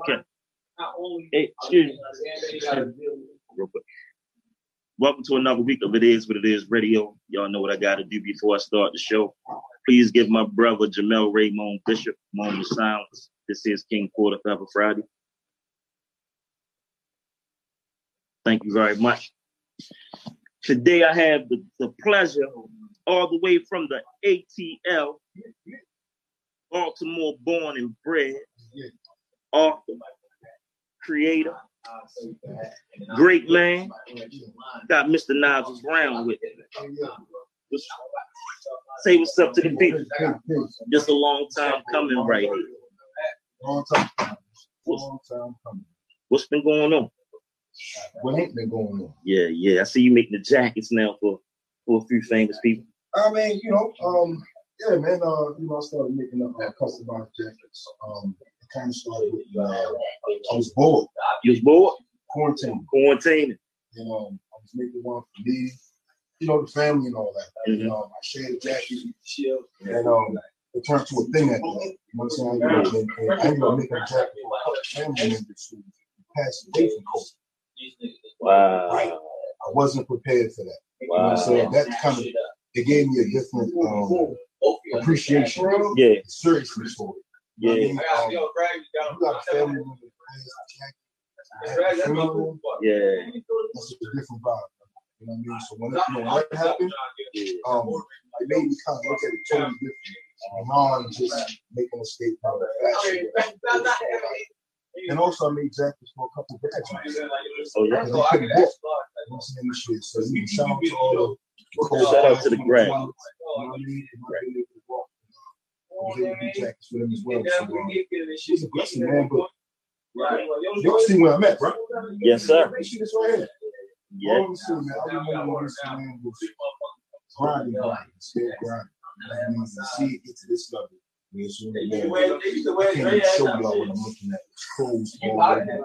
Okay. Hey, excuse me. Real quick. Welcome to another week of It Is What It Is Radio. Y'all know what I got to do before I start the show. Please give my brother Jamel Raymond Bishop a moment of silence. This is King Quarter Forever Friday. Thank you very much. Today I have the, the pleasure, all the way from the ATL, Baltimore born and bred, author, creator, great man. Got Mr. Niles Brown with. What's- Say what's up to the people. Just a long time coming right here. Long time. Long time coming. What's been going on? What ain't been going on? Yeah, yeah. I see you making the jackets now for for a few famous people. I mean, you know, um, yeah, man. Uh, you know, I started making up uh, customized jackets. Um, it kind of started with uh, I was bored, You was bored, quarantine. quarantining. You know, I was making one for me, you know, the family and all that. You know, I shared a jacket, and um, it turned to a thing at the end. You know what I'm saying? And, and I ended up making a jacket for a family members who passed away from COVID. Wow. Right. I wasn't prepared for that. Wow. You know what I'm saying? That kind of it gave me a different um, appreciation, Yeah, seriousness for it. Yeah. I mean, um, you got a family member that passed a jacket, at the funeral, Yeah, that's a different vibe. You know what I mean? So when, that- when that happened, um, it made me kind of look at it totally different. Beyond just making a statement of fashion. And also I made jackets for a couple of graduates. Oh yeah. And they couldn't walk. You know what I'm saying? Shit. So you shout out to all the Shout out to the grad. You know what I mean? And I was able to walk. I was able to do jackets for them as well. So, um, it's a blessing, man. But you all see where I'm at, right? Yes, sir. You see this right here? Yeah. All of a sudden, man, I remember when this man was grinding, grinding, still grinding. I mean, to see it get to this level. where it's man, I can't even show y'all what I'm looking at. It's closed all over the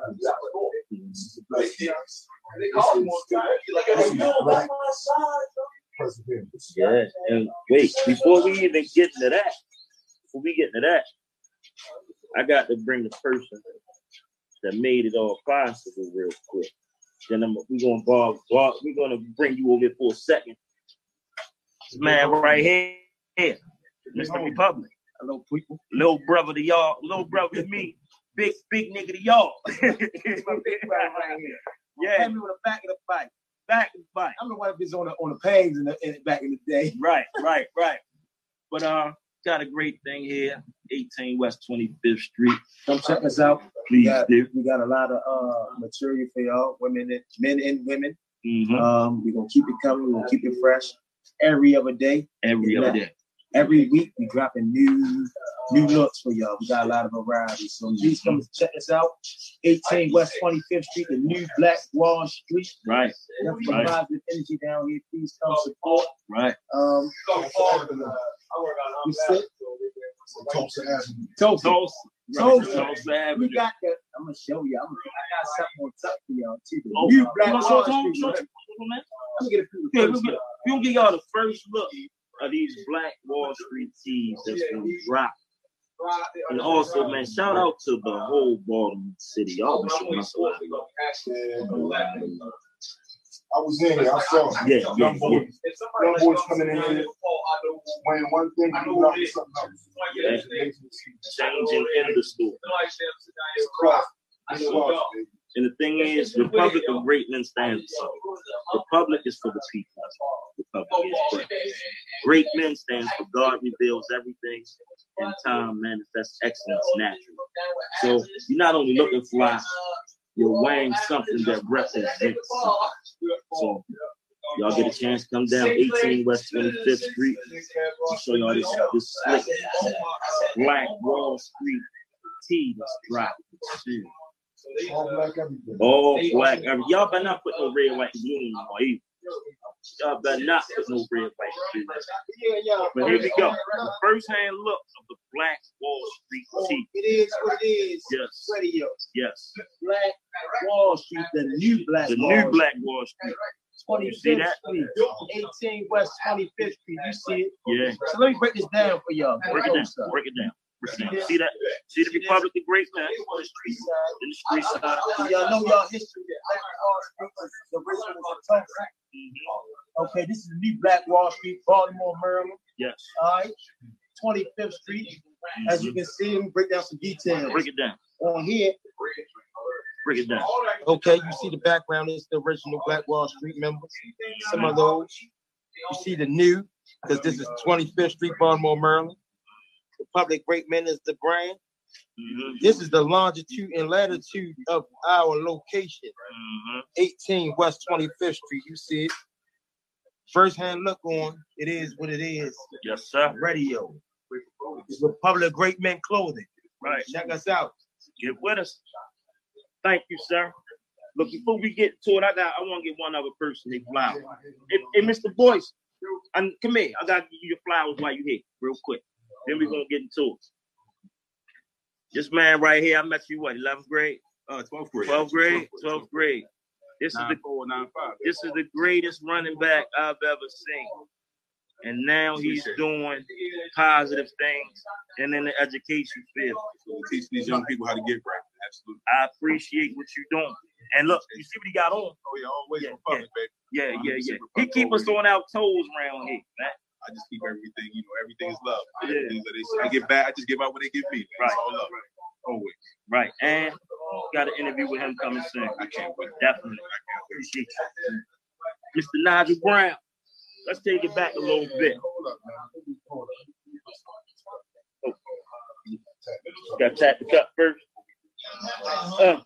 place. This is a blessing. This is black perseverance. Yeah. And wait, before we even get into that, before we get into that, I got to bring the person that made it all possible real quick. Then I'm we gonna bar, bar, we're gonna bring you over here for a second. This man right here, here, Mr. Republic. Hello, people. Little brother to y'all, little brother to me, big big nigga to y'all. My big brother right here. yeah, me on the back of the fight. back and fight. I'm the one that was on the on the pains in the in, back in the day. Right, right, right. But uh, got a great thing here, 18 West 25th Street. Come check us out. We Please got, do. we got a lot of uh material for y'all, women and men and women. Mhm. Um, we're gonna keep it coming, we're gonna keep it fresh every other day. Every other day. Every week we dropping new new looks for y'all. We got a lot of variety. So please come and check us out. 18 West 25th Street, the new Black Wall Street. Right, Nothing Right. positive energy down here. Please come support. right. Um, we sit. Tulsa Avenue. Tulsa. Tulsa. Tulsa. Tulsa Avenue. We got the. I'm gonna show you. I'm gonna, I got something on top for y'all too. The Oh, new Black come on, Wall show it Street. show it Let to 'em, man. me get a few. Okay, first we'll get, we'll give y'all the first look of these Black Wall Street tees that's gonna drop. And also, man, shout out to the whole Baltimore City. Y'all been showing us a lot love. I was in here. I saw it. Yeah, yeah, young boys, young boys coming in here wearing one thing and moving out something else. Changing in the store. It's craft. It's craft, baby. And the thing is, Republic of Greatness stands for. Republic is for the people. Republic is for Great men stands for God reveals everything, and time manifests excellence naturally. So you're not only looking fly, you're wearing something that represents something. So y'all get a chance to come down 18 West 25th Street. I'll show y'all this, this slick Black Wall Street tee that's dropping. All black everything. All black. Mean, y'all better not put no red, white, and blue on either. Y'all better not put no red, white, and blue. But here we go. The first hand look of the Black Wall Street tee. It is what it is. Yes, Radio. yes. Black Wall Street, the new Black The Wall new Street. Black Wall Street. 25th You see that? Street, 18 West 25th Street. You see it? Yeah. So let me break this down for y'all. Break it down. Break it down. See that? See the Republic of Great Man? On the street side. In the street side. Y'all know y'all history. Black Wall Street the original a. Mm-hmm. Okay, this is the new Black Wall Street, Baltimore, Maryland. Yes. All right. 25th Street. As you mm-hmm. can see, let break down some details. Break it down. On here, Break it down. okay, you see the background is the original Black Wall Street members. Some of those. You see the new, because this is 25th Street, Baltimore, Maryland. Public Great Men is the brand. Mhm, This is the longitude and latitude of our location. mhm. 18 West 25th Street. You see it. First hand look on, it is what it is. Yes, sir. Radio. It's Republic Great Men Clothing. Right. Check us out. Get with us. Thank you, sir. Look, before we get to it, I got I want to get one other person their flowers. Hey, hey, Mr. Boyce, and come here. I gotta give you your flowers while you're here, real quick. Then we're gonna get into it. This man right here, I met you what, 11th grade? Uh, 12th grade. 12th grade? 12th grade. This is the Nine four nine five. this is the greatest running back I've ever seen. And now he's doing positive things and in the education field. So teach these young people how to get right. Absolutely. I appreciate what you're doing. And look, you see what he got on? Oh yeah, always Yeah, Republic, baby. Yeah, yeah, yeah. He keep us on our toes around here, man. I just keep everything, you know, everything is love. Yeah. Everything I get back, I just give out what they give me. Right. It's all love. Always. Right. And got an interview with him coming soon. I can't wait. Definitely. I can appreciate you. Mr. Nigel Brown. Let's take it back a little bit. Got to tap the cup first. Uh,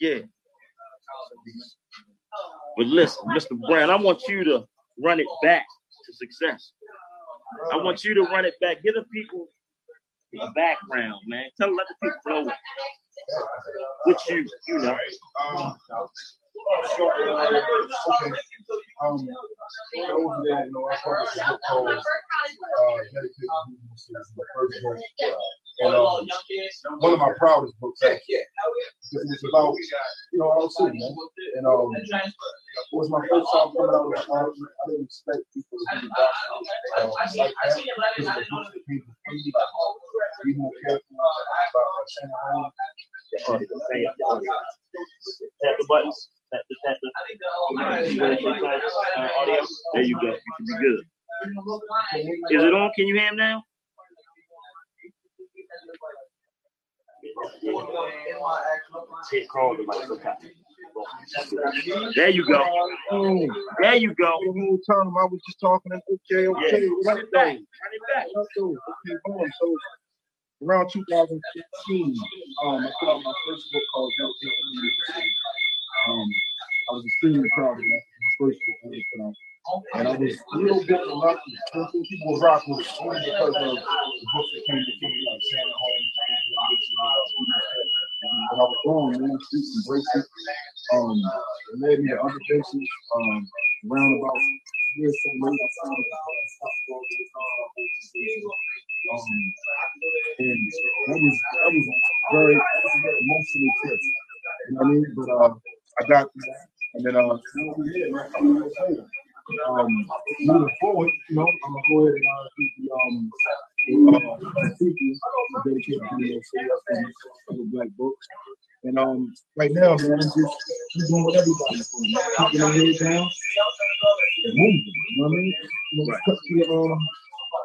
yeah. But listen, Mr. Brown, I want you to run it back success. I want you to run it back. Give the people a background, man. Tell let the people know what you, you know. Um. Um, there, you know, I book uh, the first book. And um, one of my proudest books. Because it's about, you know, was sitting, man. And um, it was my first time coming out. I didn't expect people to that. Um, like that. Because the books that be more careful about uh, saying. Tap the buttons. Tap the tap the. Uh, audio. There you go. You can be good. Is it on? Can you hear him now? Take call the mic. There you go. There you go. The whole time I was just talking, and okay, Yeah. okay, Run it back. Run it back. Okay, boom. So around 2015, um, I put out my first book called. Um, I was extremely proud of that. First put out. And I was a little bit reluctant. People were rocking with it only because of the books that came before me, like Santa Holmes, uh, But I was wrong, man. Streets embraced it. Um, it led me to other places. Um, roundabout years so late, I found it. Um, and that was that was very very emotional trip. You know what I mean? But uh, I got that, and then uh. Um, moving forward, you know, I'm gonna go ahead and uh, the um, uh, to the uh, black books. And um, right now, man, I'm just, just doing what everybody's doing. Keeping their head down and moving. You know what I mean? You know, cut the, um,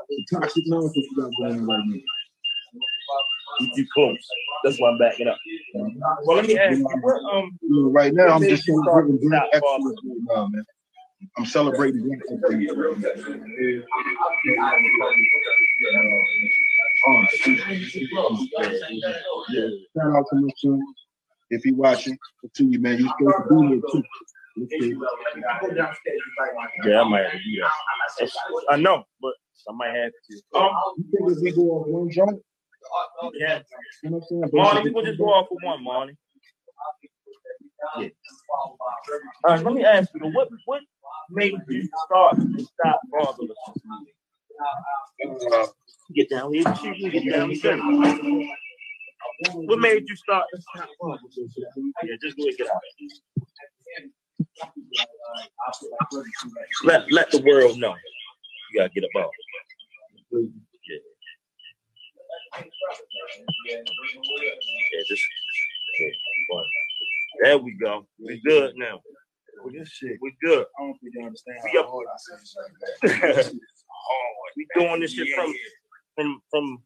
the toxic nonsense we got going on right now. You too close. That's why I'm backing up. Well, let me ask you, what, um, right now, I'm What just made you celebrating start black excellence right now, man. I'm celebrating black excellence right now. Yeah. Shout out to my son, if he watching, to you, man. You supposed to be here too. Okay. yeah, I might have to do that. I know, but I might have to. Um, You think if we go off one joint, yeah. Marty, we'll just go off with one, Marty. Yeah. All right, let me ask you, what what made you start to stop fatherless? Uh, Get down here, get down here. What made you start to stop fatherless? Yeah, just go ahead, get out. Let let the world know. You gotta get up off. Yeah. Yeah, just one. There we go. We good now. This shit, We good. I don't think you understand We how up- hard this is. We doing this shit from from from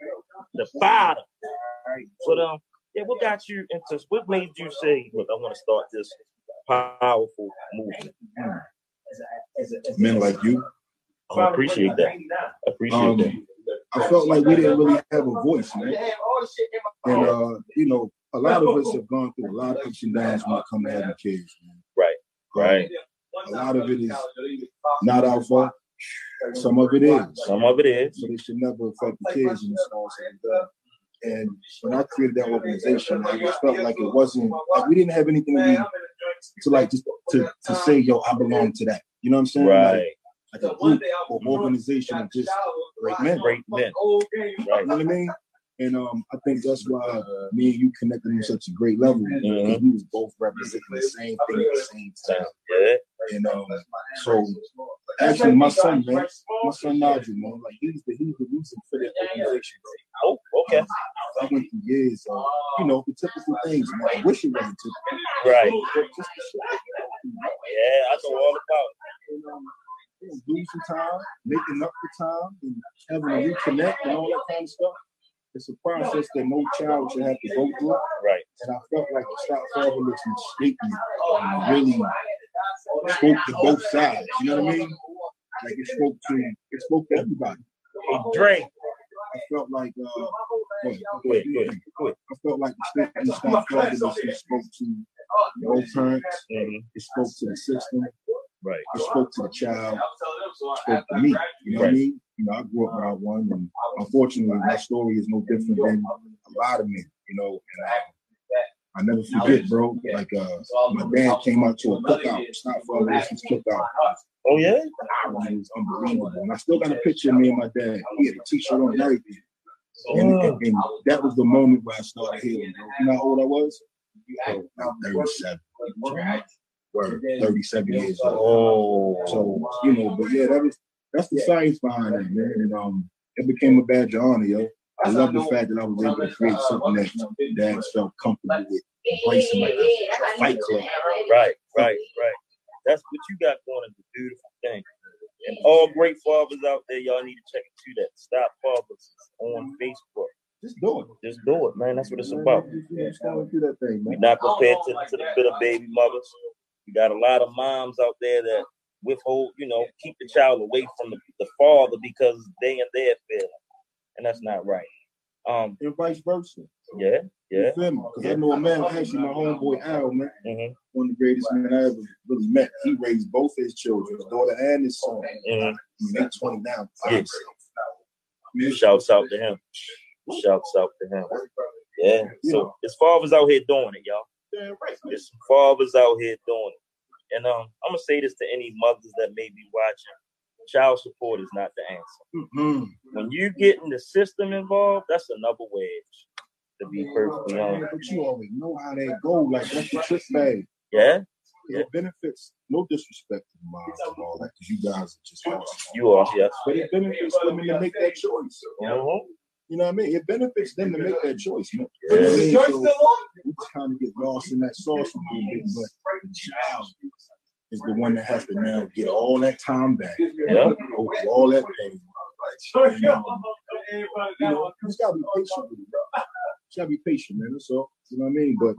the bottom. But um, yeah, what got you into? What made you say, "Look, I want to start this powerful movement"? Men like you, I appreciate that. I appreciate Um, that. I felt like we didn't really have a voice, man. And uh, you know, a lot of us have gone through a lot of ups and downs when it comes to having kids, man. Right, right. A lot of it is not our fault. Some of it is. Some of it is. So they should never affect the kids and it's all said and done. And when I created that organization, I just felt like it wasn't like we didn't have anything to, to like just to, to say, yo, I belong to that. You know what I'm saying? Right, Like, like a group or organization of just great men. great men. You know what I mean? And um, I think that's why me and you connected on such a great level because we was both representing the same thing at the same time. Yeah. And um, so actually, my son, man, my son Nigel, man, like he's the he's the reason for that organization. Oh, okay. I went through years of you know the typical things, man. I wish it wasn't typical. Right. But just the shit. Yeah, I know all about it. And, losing time, making up for time, and having to reconnect and all that kind of stuff. It's a process that no child should have to go through. Right. And I felt like the Stop Fatherless statement really spoke to both sides. You know what I mean? Like it spoke to it spoke to everybody. Hey, Dre. I felt like uh go ahead, Go ahead, go ahead, go ahead. I felt like the statement of Stop Fatherless spoke to both parents, Mhm. it spoke to the system, Right. it spoke to the child, it spoke to me. You know what I mean? You know, I grew up without one, and unfortunately, my story is no different than a lot of men. You know, and uh, I never forget, bro. Like, uh, my dad came out to a cookout, Stop Fatherless cookout. Oh yeah. It was unbelievable, and I still got a picture of me and my dad. He had a T-shirt on and everything. And, and, and that was the moment where I started healing. Bro. You know how old I was? Oh, about 37. Word, 37 years old. Oh. So, you know, but yeah, that was that's the science behind it, man. And um it became a badge of honor, yo. I love the fact that I was able to create something that dad felt comfortable with, embracing like a fight club. Right, right, right. That's what you got going is a beautiful thing. And all great fathers out there, y'all need to check into that. Stop Fathers on Facebook. Just do it. Just do it, man. That's what it's about. Just go through that thing, We're not prepared to, to the bitter baby mothers. We got a lot of moms out there that withhold, you know, keep the child away from the, the father because they and their feeling. And that's not right. Um, And vice versa. yeah, yeah. You feel me? Because I know a man, actually, my homeboy Al, man, hmm one of the greatest men I ever really met. He raised both his children, his daughter and his son. hmm I mean, they're 20 now. Yes. Shouts out to him. Shouts out to him. Yeah. So his fathers out here doing it, y'all. Yeah, right. There's some fathers out here doing it. And um, I'm gonna say this to any mothers that may be watching. Child support is not the answer. Mhm. When you get in the system involved, that's another wedge. To be perfectly honest. but you already know how that go. Like that's the trick bag. Yeah, It benefits. No disrespect to the moms and all that, because you guys are just awesome. you are. Yes. But it benefits women to make that choice. Mhm. You know what I mean? It benefits them to make that choice, man. Yeah. You know what I mean? So we kind of get lost in that sauce a little bit, but the child is the one that has to now get all that time back. Yeah. All that pain. And, um, you know, you just gotta be patient with it. bro. You gotta be patient, man. That's all. You know what I mean? But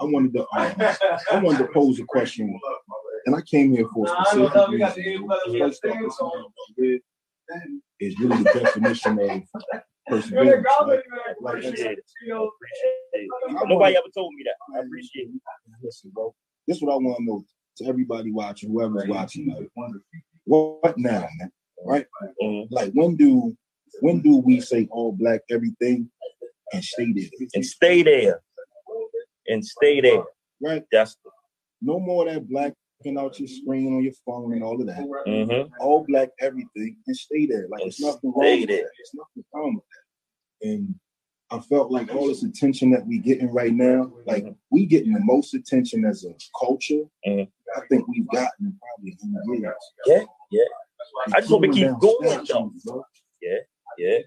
I wanted to, um, I wanted to pose a question, and I came here for a specific reason. First off, this is is really the definition of perseverance. Like, like Appreciate it. Appreciate it. Nobody ever told me that. I appreciate it. Listen, bro. This is what I want to know to everybody watching, whoever's watching. Like, what now, man? Right? Mhm. Like, when do when do we say all black everything and stay there? And stay there. And stay there. Right? That's No more that black out your screen on your phone and all of that. mm-hmm. All black everything and stay there. Like, it's nothing wrong with that. It's nothing wrong with that. And I felt like all this attention that we getting right now, like we getting the most attention as a culture. Mhm. I think we've gotten in probably hundred years. Yeah, yeah. I just hope it Pulling keep going, bro. Yeah.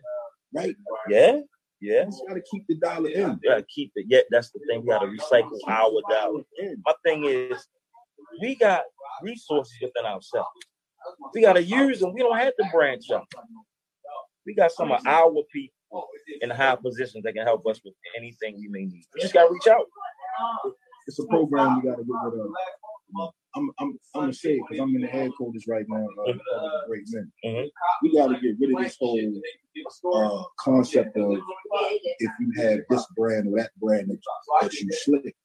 Right? Yeah. Yeah. You gotta keep the dollar in. Gotta keep it. Yeah, that's the thing. We gotta recycle our dollar. My thing is, we got resources within ourselves. We gotta use them. We don't have to branch out. We got some of our people in high positions that can help us with anything we may need. We just gotta reach out. It's a program we gotta get rid of. I'm I'm I'm gonna say it because I'm in the headquarters right now. Uh, of great men. Mhm. We gotta get rid of this whole uh, concept of if you have this brand or that brand that, that you slick.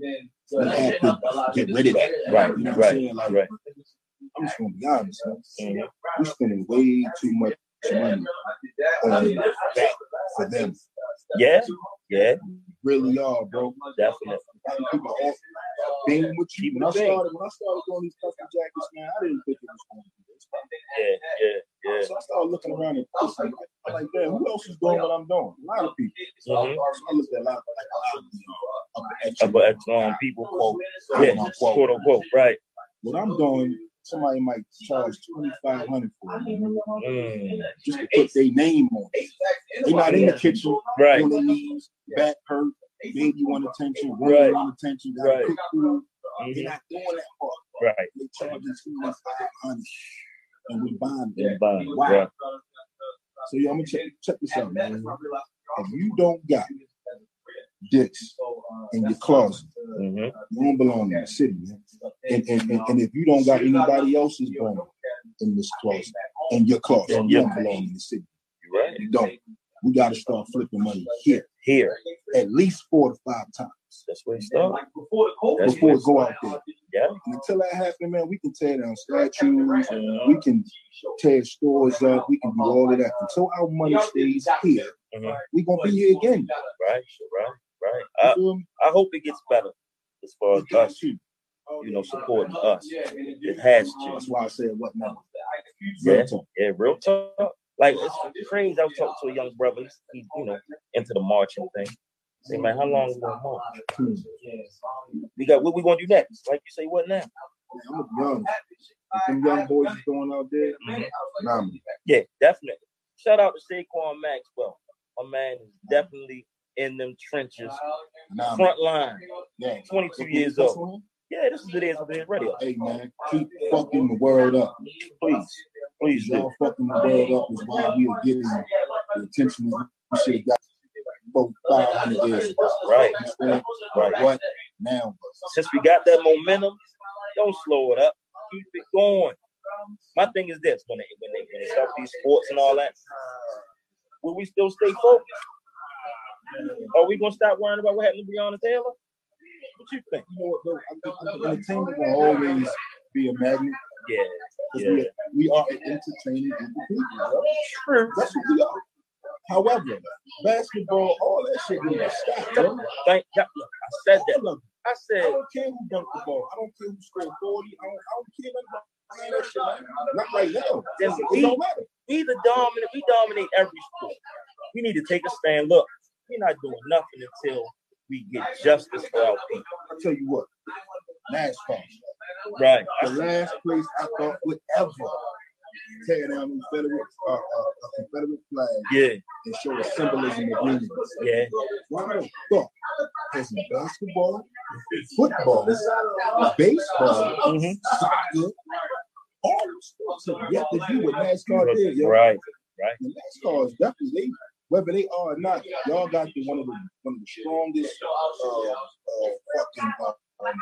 You have to get rid of that. Right, You know what I'm right, saying? Like, right. I'm just gonna be honest, man. Mhm. We're spending way too much money on that for them. Yeah, yeah, Really are, bro. definitely. A people are being with you. When I started, when I started doing these custom jackets, man, I didn't think it was going to be. Yeah, yeah, yeah. So I started looking around and like, I'm like, man, who else is doing what I'm doing? A lot of people. Mhm. So I looked at a lot of like a lot of the upper Upper echelon. echelon people quote, quote yeah, unquote. quote unquote, right. What I'm doing, somebody might charge twenty five hundred for it, Mm, just to put their name on it. They're not in the kitchen, right, on their knees, back hurt, baby want attention, woman Right. want attention, gotta Right. cook food. They're Mhm, not doing that part. right. They charging twenty five hundred, and we buying them. Everybody, Wow. right. So yo, I'm gonna check check this out, man. If you don't got this in your closet, Mhm. you don't belong in the city, man. And and, and, and if you don't got anybody else's brand in this closet, in your closet, you don't belong in the city. Right. You don't. We gotta start flipping money here Here, at least four to five times that's where it starts. That's before where it go out there. Yeah. And until that happens, man, we can tear down statues, Mhm. we can tear stores up, we can do all of that. Until our money stays here, Mhm. we gonna be here again. Right, right, right. I. I hope it gets better as far as us, you know, supporting us. It has to. That's why I said what now. Yeah. Real talk. Yeah, real talk. Like it's crazy. I was talking to a young brother. He's, he's you know into the marching thing. Say, man, how long we? Hmm. We got what we gonna do next? Like you say, what now? I'm gonna be honest. What them young boys is doing out there, nah, man. Yeah, definitely. Shout out to Saquon Maxwell. My man is definitely in them trenches, Nah, front line. Yeah. 22 years old. what- Yeah, this is the it is with his radio. Hey man, keep fucking the world up. Please, please do. Y'all fucking the world up is why we are getting the attention we should have got five hundred years. Right, right. What now? Since we got that momentum, don't slow it up. Keep it going. My thing is this: when they when they when they start these sports and all that, will we still stay focused? Are we gonna stop worrying about what happened to Breonna Taylor? What you think? You know what though? I think, entertainment will always be a magnet. Yeah, yeah. We, we are an entertaining people. True. That's what we are. However, basketball, all that shit needs to stop, bro. Thank God. Look, I said that. Of it. I I don't care who dunked the ball. I don't care who scored 40. I don't, I don't care nothing about that shit. Not right now. Then we- don't matter. we the dominant. We dominate every sport. We need to take a stand. Look, we're not doing nothing until we get justice for our people. I tell you what, last NASCAR, Right. the last place I thought would ever tear down the Confederate, uh, uh, a Confederate flag Yeah. and show the symbolism of union. Yeah. Why the fuck has basketball, football, baseball, Mhm. soccer, all sports have yet to do what NASCAR did, yo. Right. The NASCAR is definitely they, whether they are or not, y'all got the one of the one of the strongest uh, uh fucking uh, um,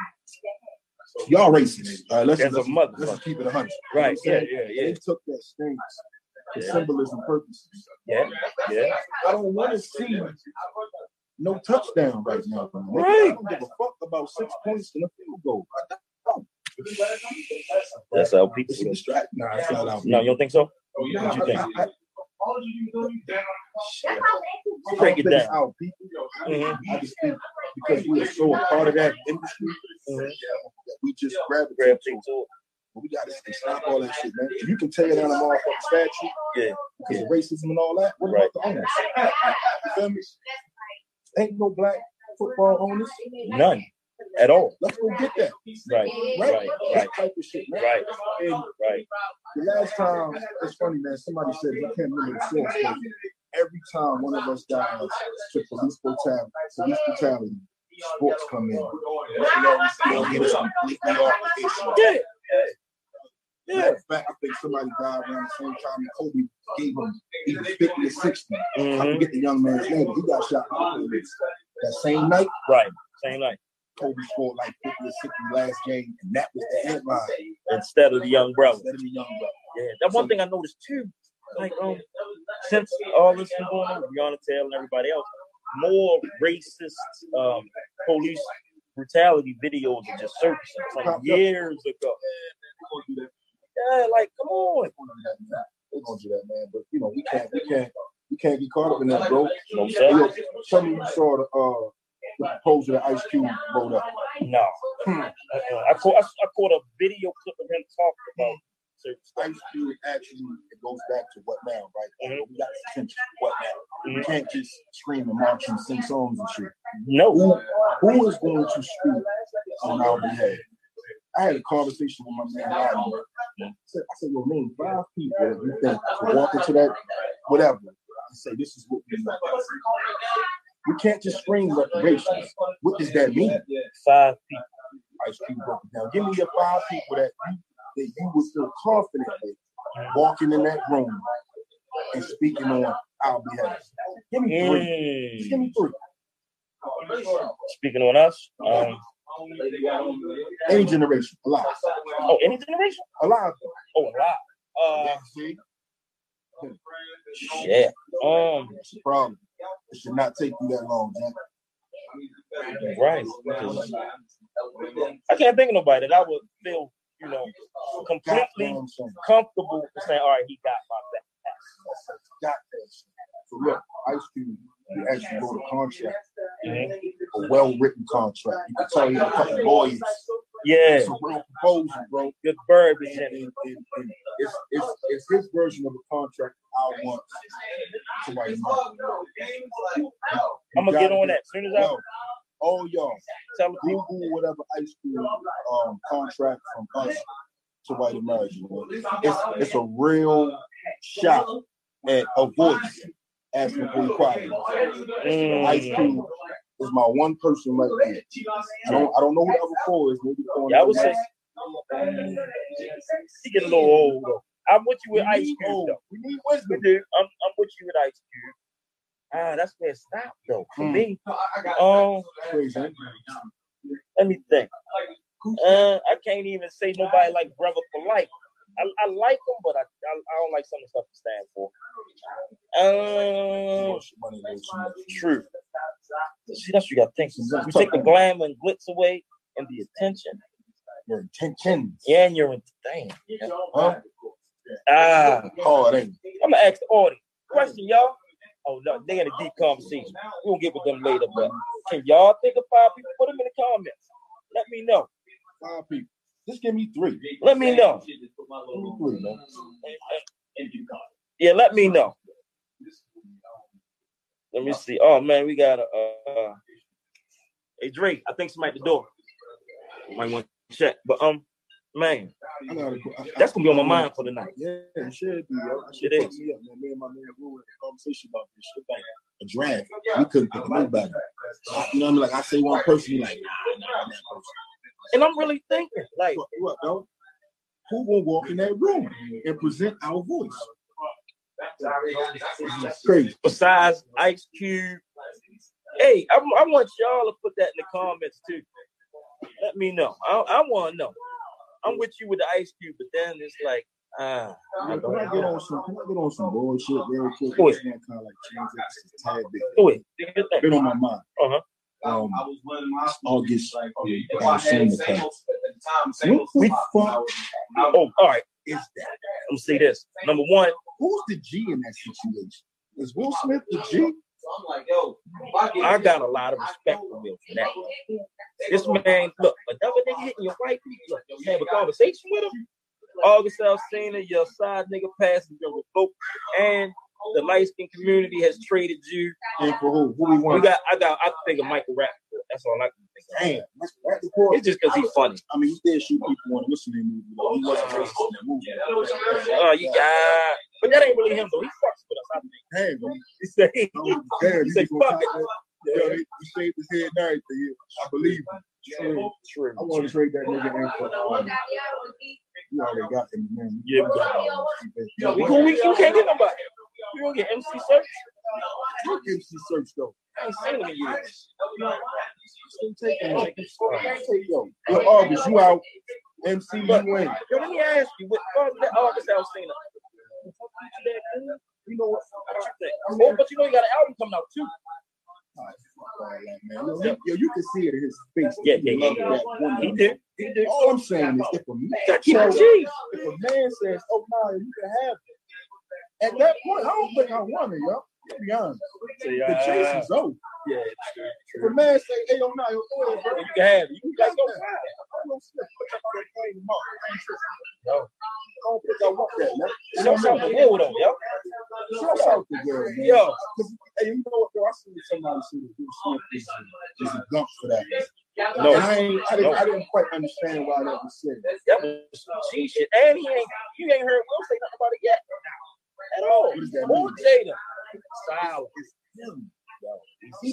y'all racist. All right, let's, As let's, mother. let's keep it a hundred. Right. You know Yeah. what I'm saying? Yeah. Yeah. They took that stance for Yeah. symbolism purposes. Yeah. Yeah. I don't want to see no touchdown right now. Nigga, I Right. don't give a fuck about six points and a field goal. I don't. That's how people. It's a distraction. Nah, it's not out. No, you don't think so? What you think? I, Break don't it think it's down. our people. Mhm. I just think because we are so a part of that industry Mhm. that we just gravitate Grab to. things to But we gotta stop all that shit, man. If You can tear down a motherfucking statue Yeah. because of racism and all that. What Right. about the owners? You feel me? Ain't no black football owners. None at all. Let's go get that. Right. Right? Right. That type of shit, man. Right. And Right. the last time, it's funny, man. Somebody said, I can't remember the source. but every time one of us dies to police brutality, police brutality, sports come in. They'll get us completely off the issue. Yeah. Yeah. Of fact, I think somebody died around the same time Kobe gave him either 50 or 60. I Mhm. forget the young man's name, but he got shot by the police. That same night, Right. Same night. Kobe scored like 50 or 60 last game, and that was the headline. Instead of the young brother. Instead of the young brother. Yeah. That's one thing I noticed too. Like um, since all this been going on, with Breonna Taylor and everybody else, more racist um police brutality videos are just surfacing from years ago. Yeah, like come on. They're gonna do that, man. But you know, we can't, we can't, we can't get caught up in that, bro. No, Hey, sir. yo, Some of you saw the uh proposal that Ice Cube wrote up. No. Uh-uh. I caught I, I caught a video clip of him talking about. Ice Cube actually it goes back to what now, right? Mhm. We got to attention. What now? We Mhm. can't just scream and march and sing songs and shit. No. Who who is going to speak on our behalf? I had a conversation with my man. I said, I said, well, name five people you think to walk into that whatever say this is what we know. We can't just scream reparations. What does that mean? Five people. Ice Cube broke it down. Give me your five people that you, that you would feel confident with walking in that room and speaking on our behalf. Give me three. Just give me three. Speaking on us, um, Any generation, alive, oh, any generation? alive. Oh, a lot. Uh, Yeah, see, yeah. Um, that's the problem. It should not take you that long, Jack. right. I can't think of nobody that I would feel, you know, completely comfortable saying, all right, he got my back. Goddamn shame. So look, Ice Cube, he actually wrote a contract, Mhm. a well-written contract. You can tell you a couple lawyers. Yeah, It's a real proposal, bro. good verbiage And, and, and, it's, it's, it's his version of a contract I want to write. I'm gonna get on that as soon as I Yo, all y'all, tell. Google whatever Ice Cube um, contract from us to white America. It's, it's a real shot at a voice asking for equality. Ice Mm. Cube is my one person right there. I don't I don't know who the other four is. Maybe four Yeah, I would say he get a little old though. I'm with you with Ice Cube though. We need We wisdom. do. I'm, I'm with you with Ice Cube. Ah, that's where it stopped though. For Hmm. me, um, Crazy. huh? let me think. Uh, I can't even say nobody like Brother Polight. I, I like him, but I, I I don't like some of the stuff he stands for. Um, Much money, way too much. true. See, that's what you got to think. You take the glamour and glitz away and the attention. Your intentions. Yeah, and you're in. Damn. Huh? Ah, Oh, it ain't. I'm gonna ask the audience question, y'all. Oh no, they in a deep conversation. We gonna get with them later, but can y'all think of five people? Put them in the comments. Let me know. Five people. Just give me three. Let me know. Give me three, man. Yeah, let me know. Let me see. Oh man, we got a. Uh, hey Drake, I think somebody at the door. Might want to check, but um, man, I gotta. I- I- that's gonna be on my mind for the night. Yeah, it should be, yo. That shit It is. me up, man. Me and my man we were in a conversation about this shit, like a draft. We couldn't pick nobody. You know what I mean? Like I say one person, like, nah, nah, that person. And I'm really thinking, like, What, what, though? Who gonna walk in that room and present our voice? Crazy. besides Ice Cube. Hey, I, I want y'all to put that in the comments too. Let me know. I, I want to know. I'm with you with the Ice Cube, but then it's like, ah, I Can I get on some? Can I get on some bullshit real quick? Go I ahead. just kind of like change it just a tad bit. do it. Do your thing. Been on my mind. Uh-huh. Um, August uh, Summer Camp. What We- the fuck Oh, all right. Is that? Let me say this. Number one, Who's the G in that situation? Is Will Smith the G? I got a lot of respect for Will for that. This man, look, another nigga hitting your white people. Have a conversation with him. August Alsina, your side nigga pass has been and the light skin community has traded you. And for who? Who we want? We got, I got, I think of Michael Rapaport. That's all I can think Damn, that's right before. of. It's just because he's funny. I mean, he did shoot people on the listening movie. but He wasn't racist in that movie. Oh, you got But that ain't really him though. He fucks with us. I think. Damn. He said, he, Damn, he said, fuck it. that. Yo, he, he shaved his head and everything. I believe him. True. True. I want to trade that nigga in for um, you already got him, man. Yeah, we got We, gonna- we, you can't get nobody. You gonna get MC Serch? Fuck MC Serch though. I ain't seen him in years. Taking him. Take yo. Yo, August, you out. MC, you win. Yo, let me ask you, what oh, that August Alsina? You know what? What you think? Oh, but you know you got an album coming out too. Man, yo, yo, you can see it in his face. Yeah, yeah, He yeah, yeah. that. He did. He did. All I'm saying is, if a man, Gotta keep it tells- G. if a man says, "Oh no, you can have it," at that point, I don't think I want it, yo. To be honest, the chase is over. Yeah, it's true. If a man say, "Hey, oh no, yo, go ahead, bro," you can have it. You can go. go fine. I'm gonna slip. Put that plane tomorrow. I. No. I don't think I want that, man. Shout out the wood though, yo. Shout out the girl, man. Yo. Hey, you know what, though? I seen somebody say that Will Smith is, is a dump for that. No. And I, ain't, I, didn't, No. I didn't quite understand why that was said. That was some G shit. And he ain't you ain't heard Will say nothing about it yet. At all. Or? Jada.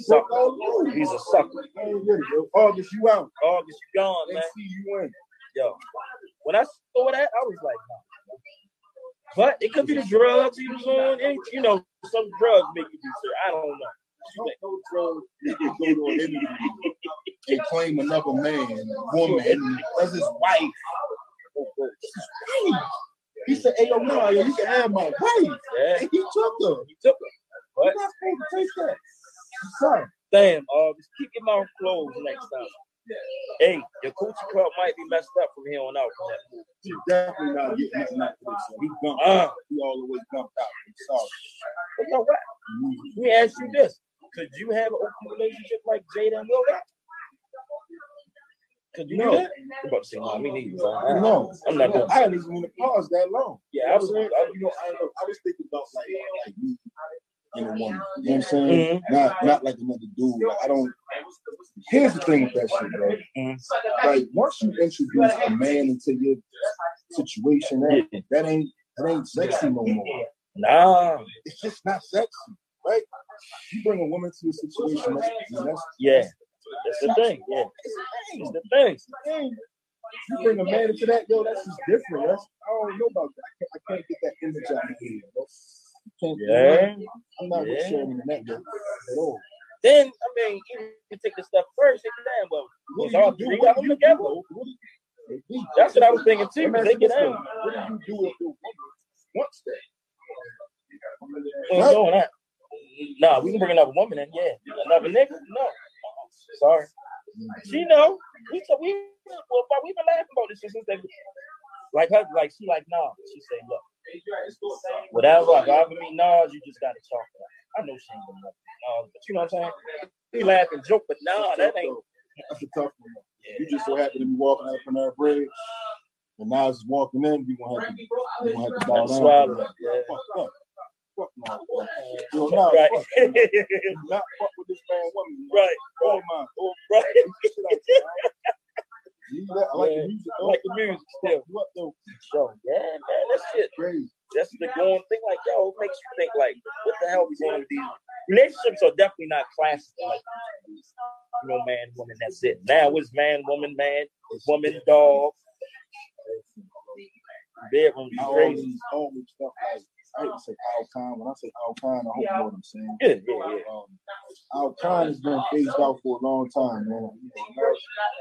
Sucker. broke all the. He's a sucker. With it, yo. August, you out. August, you gone, man. MC, you win. Yo. When I saw that, I was like, nah. But it could be the drugs he was on. You know, some drugs make you do shit. I don't know. No drugs. You can go to an interview and claim another man, woman, as his wife. He said, "Hey, yo, no, yo, you can have my wife." Yeah, And he took her. he took her. What? You're not supposed to take that. Sorry. damn, August, keep your mouth closed next time. Hey, your coochie club might be messed up from here on out. He's definitely not getting nothing out of this. So he gumped Uh. out. He all the way gumped out. I'm sorry. But you know what? Let me ask you this. Could you have an open relationship like Jada and Will got? Could you No. do that? I'm about to say, no, me neither. No, I'm not doing I didn't even want to pause that long. Yeah, I was- You know I'm saying? you know, I, I was thinking about like, like me and a woman. You know what I'm saying? Mhm. Not not like another dude. Like, I don't. Here's the thing with that shit, bro. Mhm. Like once you introduce a man into your situation, that, Yeah. that ain't that ain't sexy no more. Nah. It's just not sexy, right? You bring a woman to a situation that's, that's Yeah. That's the thing. Yeah. That's the thing. You bring a man into that, yo, that's just different. That's I don't know about that. I can't, I can't get that image out of here. Can't, Yeah. I'm not Yeah. in that at all. Then, I mean, you can take the step first. Take it down. Well, was all three of them together? What do you- That's what I was thinking too. Let me ask Take it this, down. What do you do if your woman wants that? We ain't doing that. Nah, we can bring another woman in. Yeah. Another nigga? No. Sorry. She know. We so we well, but we've been laughing about this since they like her like she like nah. She say look, whatever like however me Nas, you just gotta talk about. it. I know she ain't gonna but you know what I'm saying? We laugh and joke, but nah, that ain't That's a tough one. You just so happen to be walking out from our bridge, and now it's walking in. you gonna have to, we gonna have to down. Swallow, yeah. Fuck, fuck, fuck, no, fuck. Yo, nah, right. fuck. Do not fuck with this man woman. right, Oh my, oh right. That. I like Yeah. the music. I like the music still. What though? So yeah, man, that shit. Crazy. That's the going thing. Like, yo, it makes you think like, what the hell we going with these relationships are definitely not classic. Like, you know, man, woman. That's it. Now it's man, woman, man, woman, dog. Bedroom crazy. always, always felt like I hate to say Al Khan. When I say Al Khan, I hope you know what I'm saying. Yeah, yeah, yeah. Um, Al Khan has been phased out for a long time, man. You know,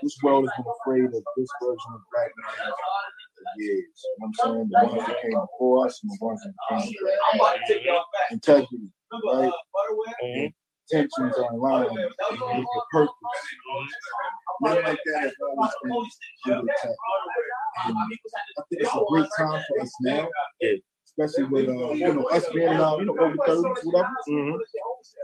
this world has been afraid of this version of black man for years. You know what I'm saying? The ones that came before us and the ones that came integrity, right? Mhm. Tensions are line with your purpose. Men like that have always been under attack. I think it's a great time for us now, especially with uh, you know us being uh, you know over thirties, whatever. Mhm.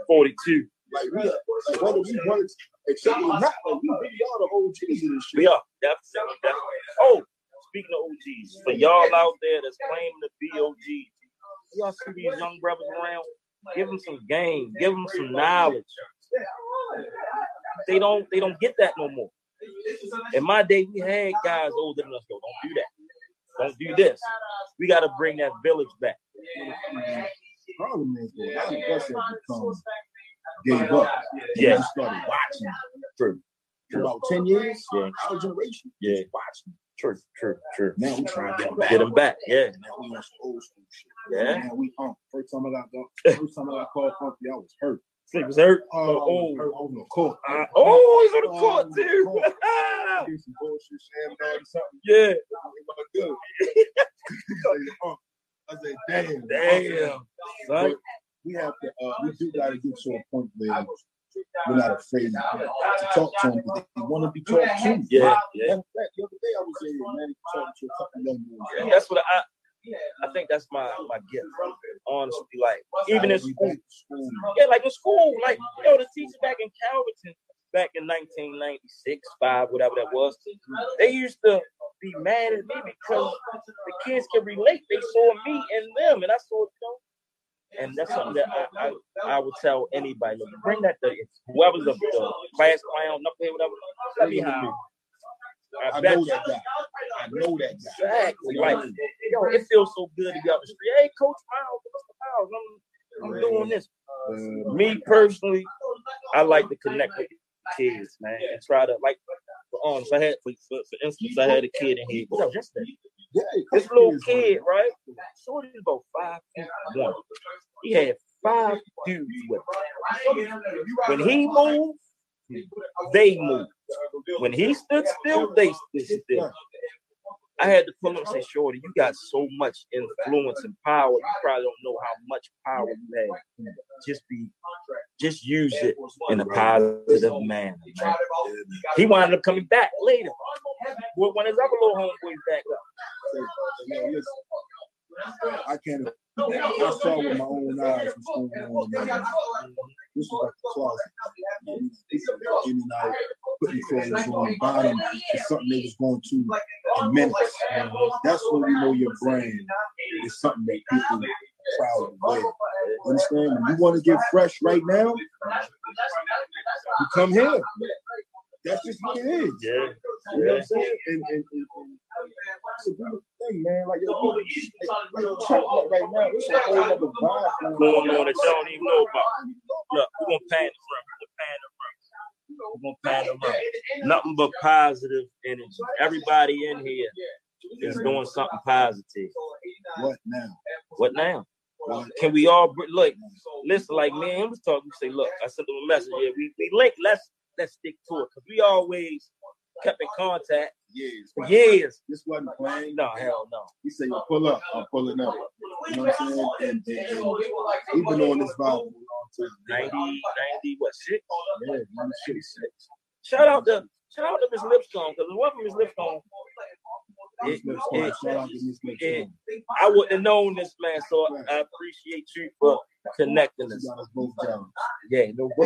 Forty-two. Like we, like whether we wanted to accept it not, like we really are the OGs of this shit. We are definitely, definitely. Oh, speaking of OGs, for y'all out there that's claiming to be OGs, y'all see these young brothers around, give them some game, give them some knowledge. They don't, they don't get that no more. In my day, we had guys older than us. Though. Don't do that. Don't do this. We got to bring that village back. problem is though, a lot of us have become gave up. Yeah. Started watching True. for about 10 years. Yeah. Our generation Yeah. watching. True. True. True. Now we trying to get them back. Get them back. Yeah. Now we on some old school shit. Yeah. Now we um first time I got the first time I got called funky, I was hurt. Sleep was hurt. Oh, I Oh. hurt. I on the court. Uh, oh, he's on the Oh, court on too. court. I some bullshit, sham dog or something. yeah. Good. I said, damn. Damn. Son. We have to, uh, we do got to get to a point where we're not afraid to talk to them because they want to be talked to. Yeah. Yeah. The other day I was in man, talking to a couple young boys. That's what I. I think that's my my gift. Honestly, like even in school, school. yeah, like in school, like yo, the teacher back in Calverton back in 1996, five, whatever that was, they used to be mad at me because the kids can relate. They saw me and them, and I saw them. And that's something that I, I, I would tell anybody. Look, bring that to whoever's the, the class clown, up there, whatever. Let me have it. I, I know that guy. I know that guy. Exactly. Like, yo, it feels so good to be out the street. Hey, Coach Miles, Mr. Miles, I'm, I'm doing this. Me personally, I like to connect with kids, man, and try to like. For honest, I had for, for, for instance, I had a kid in here. What was yesterday? yeah, This little kid, right? Shorty is about five feet one. He had five dudes with him. When he moved, they moved. When he stood still, they stood still. I had to pull him and say, Shorty, you got so much influence and power. You probably don't know how much power you have. Just be, just use it in a positive manner. Man. He wound up coming back later. When his other little homeboys back up. Man, listen, I saw with my own eyes what's going on. This was like the closet. In and out, putting clothes on, bottom for something they was going to in. That's when you know your brand is something that people are proud of. wear. Understand? When you want to get fresh right now, you come here. That's just what it is. Yeah. You know what I'm saying? And, and, and, and it's a beautiful thing, man. Like, yo, people, like, like, check that right now. It's a whole other vibe Going on that y'all don't even know about. Look, we're gonna pan the front. We're gonna pan the front. We're gonna pan the front. Nothing but positive energy. Everybody in here is doing something positive. What now? What now? Can we all look? Listen, like me and him was talking. Say, look, I sent him a message. Yeah, we we link. Let's let's stick to it because we always kept in contact Years. for years. This wasn't playing. No, hell no. He said, yo, pull up. I'm pulling up. You know what I'm saying? And, and, and we've been on this vibe for a long time. 90, 90, what six? Yeah, 96. Shout out to shout out to Miss Lipstone because it wasn't Miss Lipstone. Miss It- it- Shout out to Miss it- I wouldn't have known this man, so I appreciate you for connecting us. got us both down. Yeah, no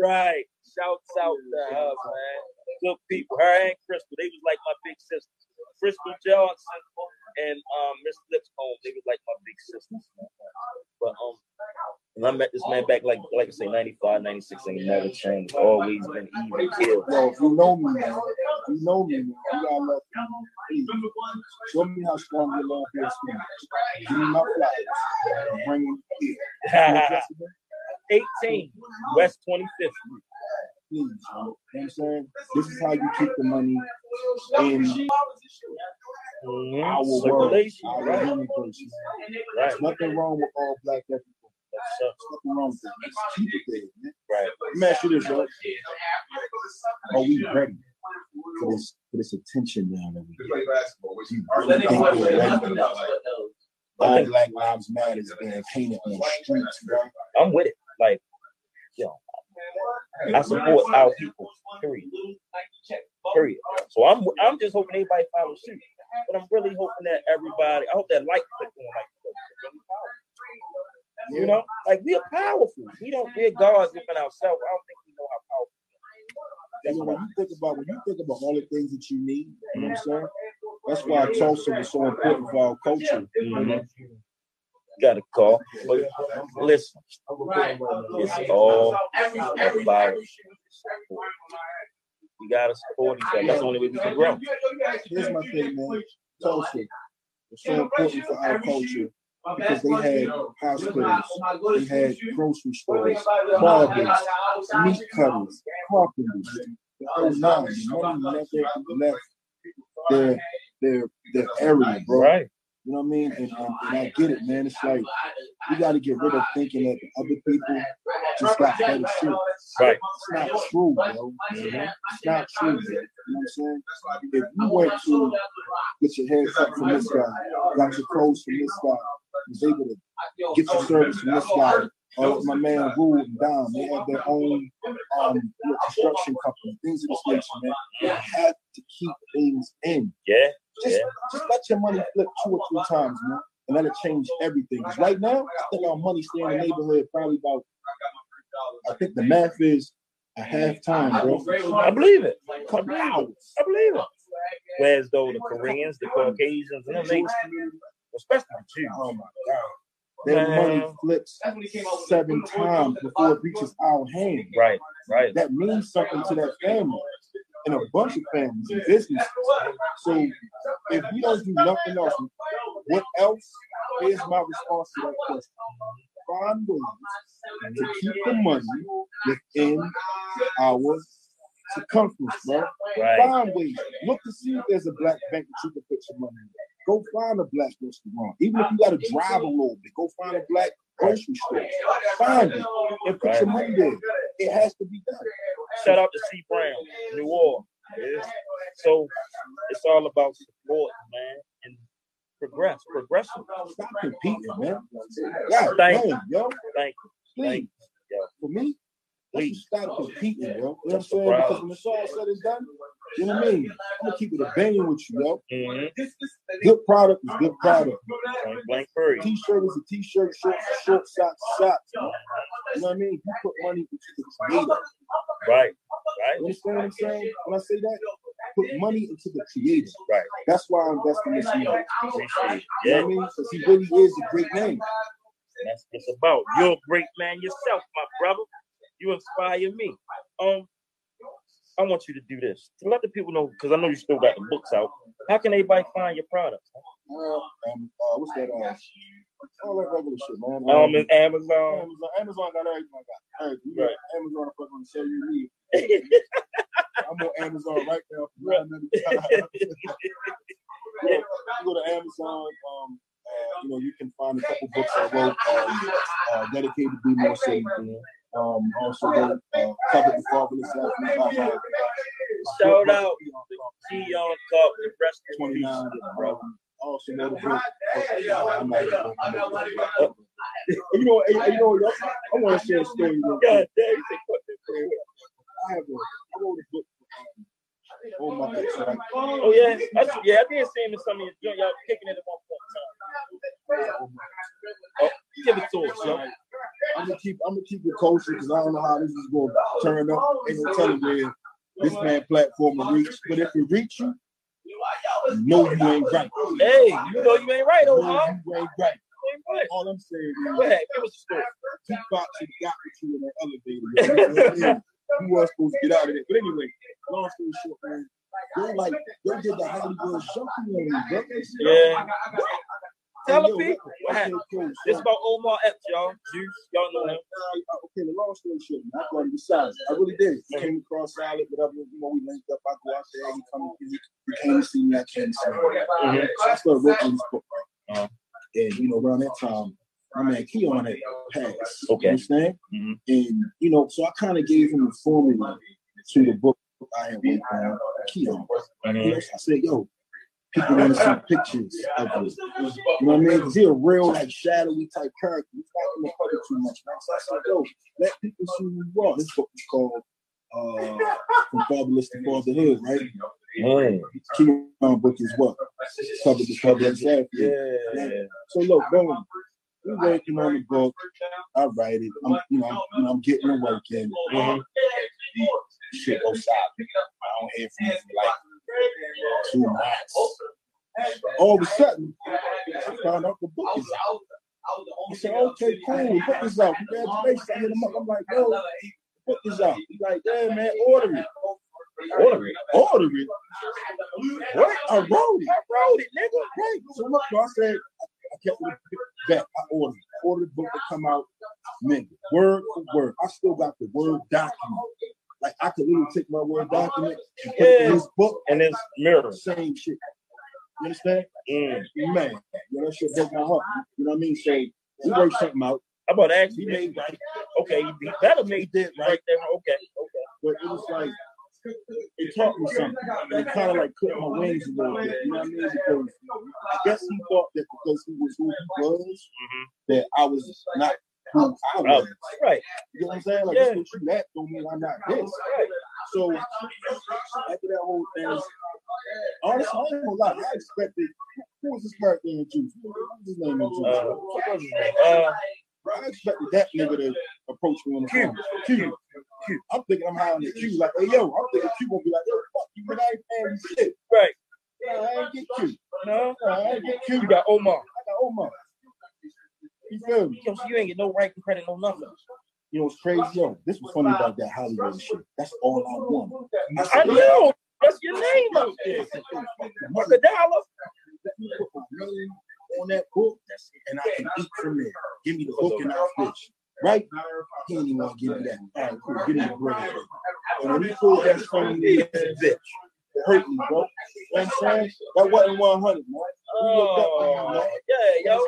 right. Shouts out to her, man. Good people. Her and Crystal, they was like my big sisters. Crystal Johnson and um Miss Lipstone, they was like my big sisters. But um and I met this man back like like I say 95, 96, and he never changed. Always been even killed. Yo, if you know me, man, if you know me, man, you gotta love me. Show me how strong your love is. Give me my flowers. Bring them here. 18, West 25th. Please, you know what I'm saying? This is how you keep the money in Mhm. our world, Circulation, our right? universe. Right. There's nothing wrong with all black people. Yes, sir. There's nothing wrong with that. Just keep it there, man. Right. Let me ask you this, right? Are we ready for this for this attention now that we get? Do you think we're ready? All Black Lives Matter is being painted on the streets, bro. I'm with it. Like, yo, I support our people. Period. Period. So I'm I'm just hoping everybody follows suit. But I'm really hoping that everybody, I hope that light click on like you know, like we are powerful. We don't we're gods within ourselves. I don't think we know how powerful. You know, when you think about when you think about all the things that you need, you know what I'm saying? That's why Tulsa was so important for our culture. Mhm. Got a call. But listen, it's all about we gotta support each other. That's the only way we can grow. Here's my thing, man. Tulsa, was so important for our culture because they had hospitals, they had grocery stores, barbers, meat cutters, carpenters, the whole nine. The money never left their their their area, bro. Right. You know what I mean? And, and, and I get it, man. It's like we got to get rid of thinking that other people just got better shit. Right. It's not true, bro. It's not true, bro. You know what I'm saying? If you went to get your hair cut from this guy, got your clothes from this guy, was able to get your service from this guy, or like my man Rule and Dom, they have their own um, construction company, things of this nature, man. You have to keep things in. Yeah. Just, Yeah. just let your money flip two or three times, man, and let it change everything. 'Cause right now, I think our money stay in the neighborhood probably about. I think the math is a half time, bro. I believe it. Couple hours. I believe it. Whereas though the Koreans, the Caucasians, and them, they, especially the Jews. Oh my god. That money flips seven times before it reaches our hand. Right, right. That means something to that family and a bunch of families and businesses. So if we don't do nothing else, what else is my response to that question? Find ways to keep the money within our circumference, bro. Right. Find ways. Look to see if there's a black bank that you can put your money in. Go find a black restaurant. Even if you got to drive a little bit, go find a black grocery store. Find it and put your money there. It has to be done. Shout out to C Brown, New Orleans. Yeah. So it's all about support, man, and progress, progression. Stop competing, man. God Thank damn, yo. Thank you. Thank Please. you. For me, let's just stop competing, yo. You know what I'm saying? Because problem. when it's all said and done, you know what I mean? I'm gonna keep it a banging with you, yo. Mhm. Good product is good product. Blank period. T-shirt is a t-shirt, shorts, is short socks, socks. You know what I mean? You put money into the creator. Right, Right. You understand what I'm saying? When I say that, put money into the creator. right. That's why I invest in this man. You know what I mean? Because he really is a great name. that's what it's about. You're a great man yourself, my brother. You inspire me. Um, I want you to do this to let the people know because I know you still got the books out. How can anybody find your products? Uh, um, uh, what's that? Uh, all that regular shit, man. Um, in Amazon. Amazon, Amazon got everything I got. Everything. You got Amazon, I'm fucking sell you me. I'm on Amazon right now. ninety-five. yeah, you go to Amazon. Um, uh, you know, you can find a couple books I wrote um, uh, dedicated to be more safe. Um, also wrote uh, covered the fatherless life. Uh, Shout out to Young Cup, the rest of twenty the nine, bro. Also wrote a book. uh, I'm not even gonna come up with it. You know, you you know, yo, I want to share a story. God damn, you think what I have a, I wrote a book um, on my ex, right? Oh yeah, That's, yeah, I did see him in some of your. Y'all kicking it at one point in time. Oh, give it to us, yo. I'm gonna keep, I'm gonna keep it kosher because I don't know how this is going to turn up. Ain't no telling where this man platform will reach. But if it reach you, no, you ain't right. Hey, you know you ain't right, Omar. you ain't right. Ain't right. All I'm saying Go is, ahead, give us a story. Tupac should have got with you in that elevator. yo. You was supposed to get out of there. But anyway, long story short, man. They like they did the Hollywood jumping on me. Yeah. Tell the people what happened. This So- about Omar Epps, y'all. Juice, y'all know him. Uh, okay, the long story short, man, I brought him aside. I really did. He came across solid, whatever. You know, we linked up. I go out there. He come. He, he came to see me. I came to see him. So I started working this book. Uh-huh. And you know, around that time, my man Keon had passed. Okay. You understand? Mhm. And you know, so I kind of gave him the formula to the book I had worked on Keon. You know, so I said, yo. People want to see pictures of you. You know what I mean? Because he's a real, like, shadowy type character. He's not in the public too much. Man. So I said, yo, let people see who you are. This book is called uh, From Fatherless to Fatherhood, right? Mm. Keon book is what? Cover the cover itself. Yeah. So look, boom. We working on the book. I write it. I'm, you know, I'm, you know, I'm getting the work in. Mhm. Shit goes south. I don't hear from for like two months. All of a sudden, I found out the book is out. He said, okay, cool, book is out. Congratulations. I hit him up. I'm like, yo, book is out. He's like, yeah, man, order it. Order it. Order it. What? I wrote it. I wrote it, nigga. Right. So look, I said, I kept it back. I ordered, ordered the book to come out, minute, word for word. I still got the word document. Like I could literally take my word document and put it in this book, And it's mirror. same shit. You understand? Mm. Man, you know, that shit broke my heart. You know what I mean? So we worked something out. I'm about to ask He you. made right, Okay, you better he make did right right, there. Okay, okay. but it was like it taught me something. And it kind of like clipped my wings a little bit. You know what I mean? Because I guess he thought that because he was who he was, that I was not who I Oh, was. right. You know what I'm saying? Like, Yeah. just that don't mean I'm not this. So after that whole thing, honestly, I ain't gonna lie. I expected who was this character in Juice? What was his name in Juice? Uh, what was his name? Uh, I expected that nigga to approach me on the Q. phone. Q. Q. I'm thinking I'm high on the Q. Like, hey, yo, I'm thinking Q gonna be like, yo, fuck you, man. I ain't paying you shit. right. Nah, I ain't get Q. No, Nah, I ain't get Q. you got Omar. I got Omar. You feel me? Yo, so you ain't get no right and credit, no nothing. You know what's crazy, yo? This was funny about that Hollywood shit. That's all I want. I know. That's your name out there. Mark a dollar. Let me put my name on that book, and I can eat from there. Give me the book and I'll fish. Right? He ain't even want to give me that. All right, cool. Give me the bread. And when he pulled that phone, he bitch. It hurt me, bro. You know what I'm saying? That wasn't 100, man. We looked up to you, Oh, yeah, yo.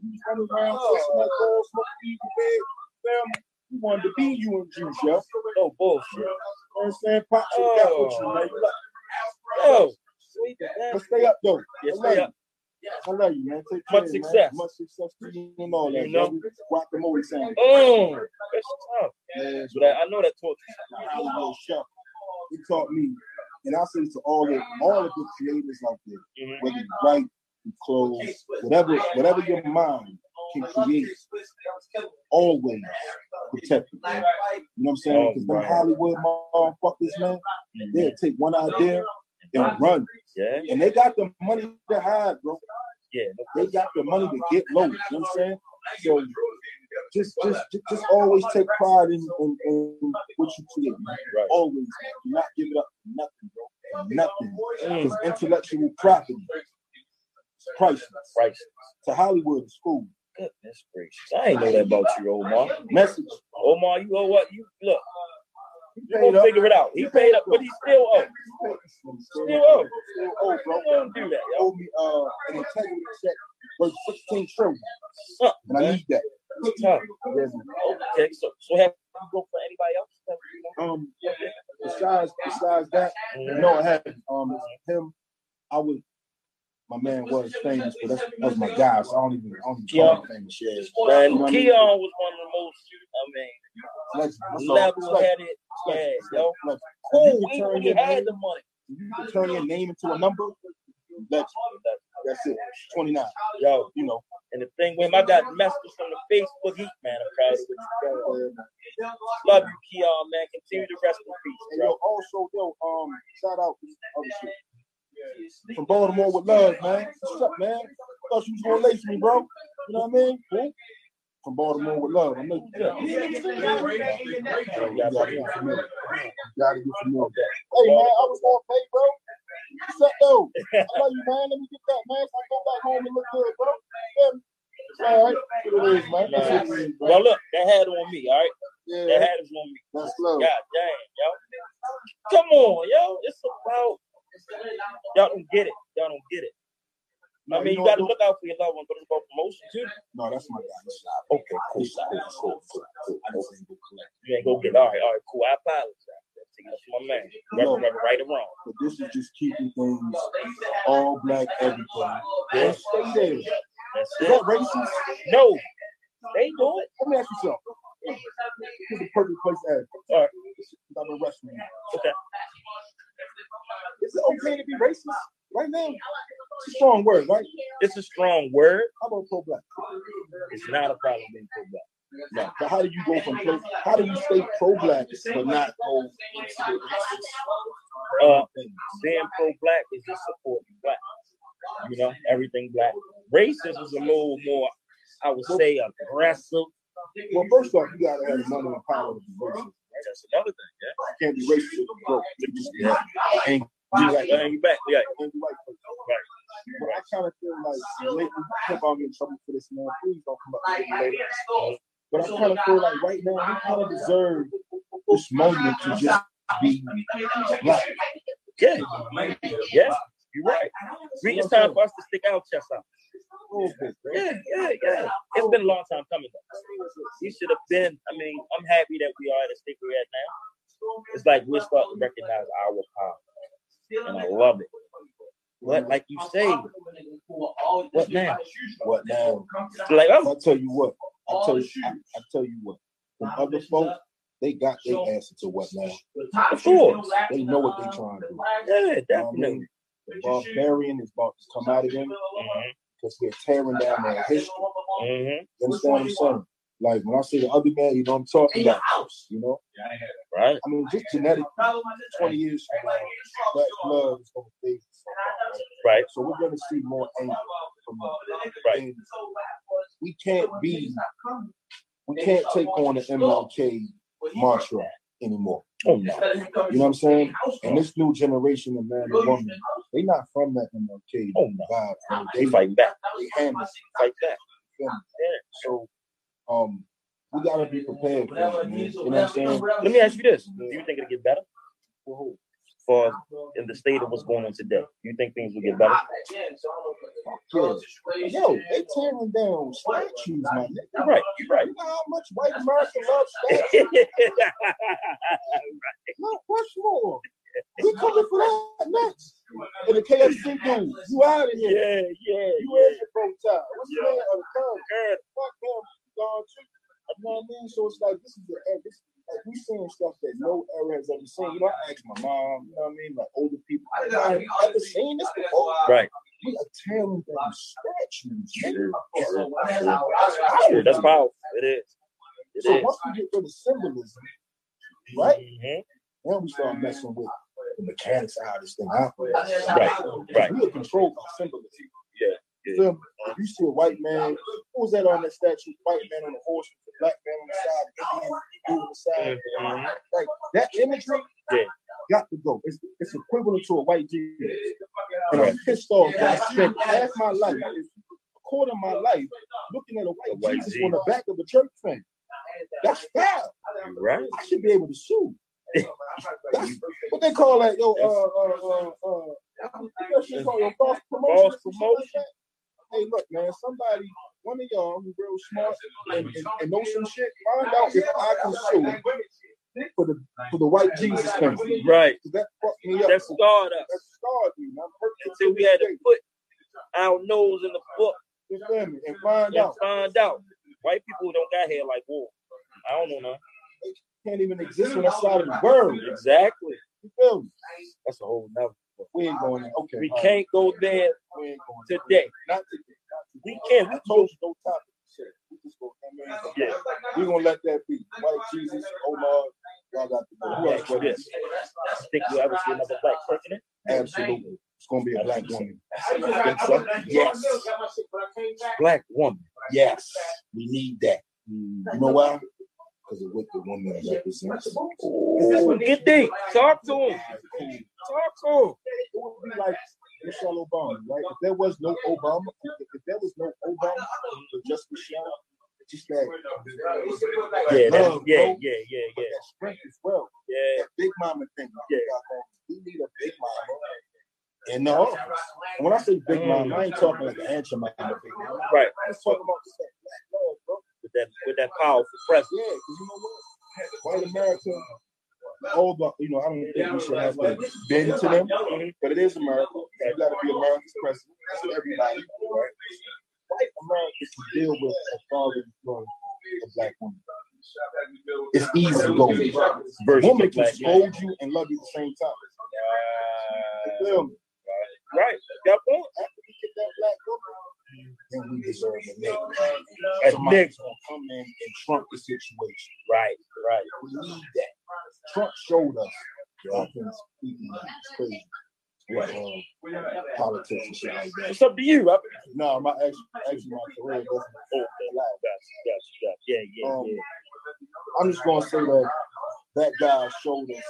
You was running around, kissing that girl, smoking weed bed, fam. We wanted to be you and juice, yo. No bullshit. You know what I'm saying? Pop shit got with you, man. You like- Yo, sweet as that. But stay up, though. Yeah, stay you. up. I love you, man. Take Much success. Man. Much success to you and all that. You know? Guacamole sandwich. Mm, that's tough. Yeah, But I, I know that taught you. Hollywood chef. It taught me, and I say to all the all of the creators out there, Mhm. whether you write, close, whatever, whatever your mind can create, always protect it. Man. You know what I'm saying? Oh, Because them man. Hollywood motherfuckers, man, they'll take one idea and run, Yeah, and they got the money to hide, bro. yeah. They got the money to get low. You know what I'm saying? So just just just, always take pride in, in, in what you create. Man. Right. Always do not give it up for nothing, bro. Nothing. Mm, Because intellectual property is priceless. To Hollywood School. Goodness gracious. I ain't know that about you, Omar. Message. Omar, you know what? You look, He you paid gonna up. figure it out. He paid up, but he still owe. Still owe. Still owe, bro. Don't do that, owe me uh, an integrity check worth 16 trillion. Suck, And I need that. It's tough. Yeah, man. Okay, so so have you go for anybody else? Have you know? Um, besides besides that, Mhm. no, I had um him. I was my man was famous, but that's, that was my guy. So I don't even I don't even call him famous. Yeah, Man, You know what I mean? Keon was one of the most, I mean, Legend. That's all. It's level-headed. Yeah, yo. legend. Cool. You can He, turn when had name- the money. You can turn your name into a number. That's that's it. Twenty nine. Yo, You know. and the thing with him, I got messages from the Facebook heat, man. I'm proud of what you. Love you, Keon, man. Continue to rest in peace, And yo, also yo, um, shout out to other shit. From Baltimore with love, man. What's up, man? Thought you was gonna lace me, bro. You know what I mean? Cool. From Baltimore with love. I know you Yeah. You gotta get familiar. You gotta get familiar. Hey man, I was gonna pay, bro. What's up, though? I love you, man. Let me get that, man. So I go back home and look good, bro. Yeah. It's All right. What it is, man. That's what it is. Well, look, that had on me, all right? That Yeah, had is on me. that's love. God damn, yo. Come on, yo. It's about y'all don't get it. Y'all don't get it. I mean, you know got to look out for your loved one, but it's about promotion too. No, that's my guy. Okay, cool, cool, cool, cool, cool. I just ain't go collect. You ain't go get all right, all right, cool. I apologize. That's my man. No. Whether right or wrong. But this is just keeping things all black everything. And stay there. Is That's that it. racist? No, they do it. Let me ask you something. Here's the perfect place to ask. All right. I'm a wrestling. Okay. Is it okay to be racist right now? It's a strong word, right? It's a strong word. How about pro black? It's not a problem being pro black. No. But how do you go from pro? How do you stay pro black but not go? Uh, being pro black is just supporting black. You know, everything black. Racism is a little more, I would say, aggressive. Well, first off, you gotta have money and power to be racist. That's another thing. Yeah. You can't be racist broke. You just ain't You like, like uh, back. Yeah. ain't person. Right. but I kind of feel like lately, I hope I'll in trouble for this, man. Please don't come up with me later. But I kind of feel like right now we kind of deserve this moment to just be black. Yeah, yeah, you're right. We, it's time for us to stick our chest out. A little bit, bro. Yeah, yeah, yeah. It's been a long time coming. Though. We should have been. I mean, I'm happy that we are at the state we're at now. It's like we're starting to recognize our power, and I love it. But like you say, what now? What now? Like, I oh, tell you what. I tell you. I, I tell you what. Other folks, they got their answer to what now. of course. They know what they're trying to do. Yeah, You know I definitely. mean? The barbarian is about to come out of them Mhm, because we're tearing down their history. mhm. You understand what I'm saying? Like when I say the other man, you know what I'm talking about. House. You know, Right. I mean, just genetically, 20 years from now, black blood is going to fade. Right. So we're going to see more anger from them. Right. And we can't be, we can't take on the MLK mantra anymore. Oh no. You know what I'm saying? And this new generation of man and woman, they not from that MLK Oh no. vibe. They fight back. They handle Fight back. So, um, we gotta be prepared for it. You know what I'm saying? Let me ask you this: Do you think it'll get better for in the state of what's going on today? Do you think things will get better? Yeah. Yo, they tearing down statues, man. You're right. You're right. You know how much white America loves statues? Mount Rushmore. We coming for that next. And the KFC dude, you out of here. yeah, yeah. You wear your bow tie. What's the Yeah. name of the. Fuck them. Gone too. You know what I mean? So it's like this is the era. This, like we seeing stuff that no era has ever seen. You know, I asked my mom. You know what I mean? Like older people. I have ever seen this before. Right. We are tearing down statues. True, That's True, That's powerful. It is. It So is. once we get rid of symbolism, right? Mhm. Then we start messing with the mechanics of how this thing operates. Right. Right. We are controlled by symbolism. Yeah, You feel me? If you see a white man, who was that on that statue? White man on the horse with the black man on the side, Indian dude on the side. Mhm. Like that imagery Yeah. got to go. It's, it's equivalent to a white Jesus. And I'm pissed off that I spent half my life, a quarter of my life, looking at a white, A white Jesus, on the back of a church fan. That's foul. Right. I should be able to sue. What they call that, yo, uh, uh, uh, uh, what shit called, yo, false promotion. False promotion. Hey, look, man, somebody, one of y'all real smart and, and, and know some shit, find out if I can sue for the for the white Jesus thing. Right. That fucked me up. That scarred us That scarred me. I'm hurt until we had to put our nose in the book You feel me? And find and out. find out. White people don't got hair like wool. I don't know, man. Can't even exist on that side of the world. Exactly. You feel me? That's a whole nother. We ain't going there. Okay. We all right. can't go there We ain't going there. today. Not today. Not today. We can't. We told you no topic. Shit. We just go. I mean, Yeah. we gonna let that be. White Jesus, Omar, y'all got to go. Who else? Ask you this. Think you'll ever see another black president? Absolutely. It's gonna be a black woman. Think so? Yes. Black woman. Yes. We need that. You know why? Because of what the woman represents. Ooh, get deep. Talk to him. Talk to him. It would be like Michelle Obama, right? If there was no Obama, if, if there was no Obama, but just Michelle, just that, Yeah, that, Love, yeah, bro. yeah, yeah, but yeah, that strength as well. yeah. That big mama thing. Yeah. We need a big mama in the office. And uh, when I say big mama, I ain't talking like an Aunt Jemima big mama. Right. I'm talking about just that black love, bro. With that, with that powerful presence. Yeah, because you know what? White America, all the, you know, I don't think we should have to bend to them, but it is America. You got to be America's president. That's everybody, right? White America can deal with authority from a black woman. It's easy to go with. Woman can scold you and love you at the same time. Uh, you feel me? Right. Got point. After we get that black woman, then we deserve a nigga. A Somebody's nigga. gonna come in and trump the situation. Right, right. We need that. Trump showed us. Yo, I've speaking like crazy. With, uh, politics and shit like that. It's up to you. I, No, my actually, actually my career doesn't okay. Gotcha, gotcha, gotcha. Yeah, yeah, Um, yeah. I'm just gonna say that that guy showed us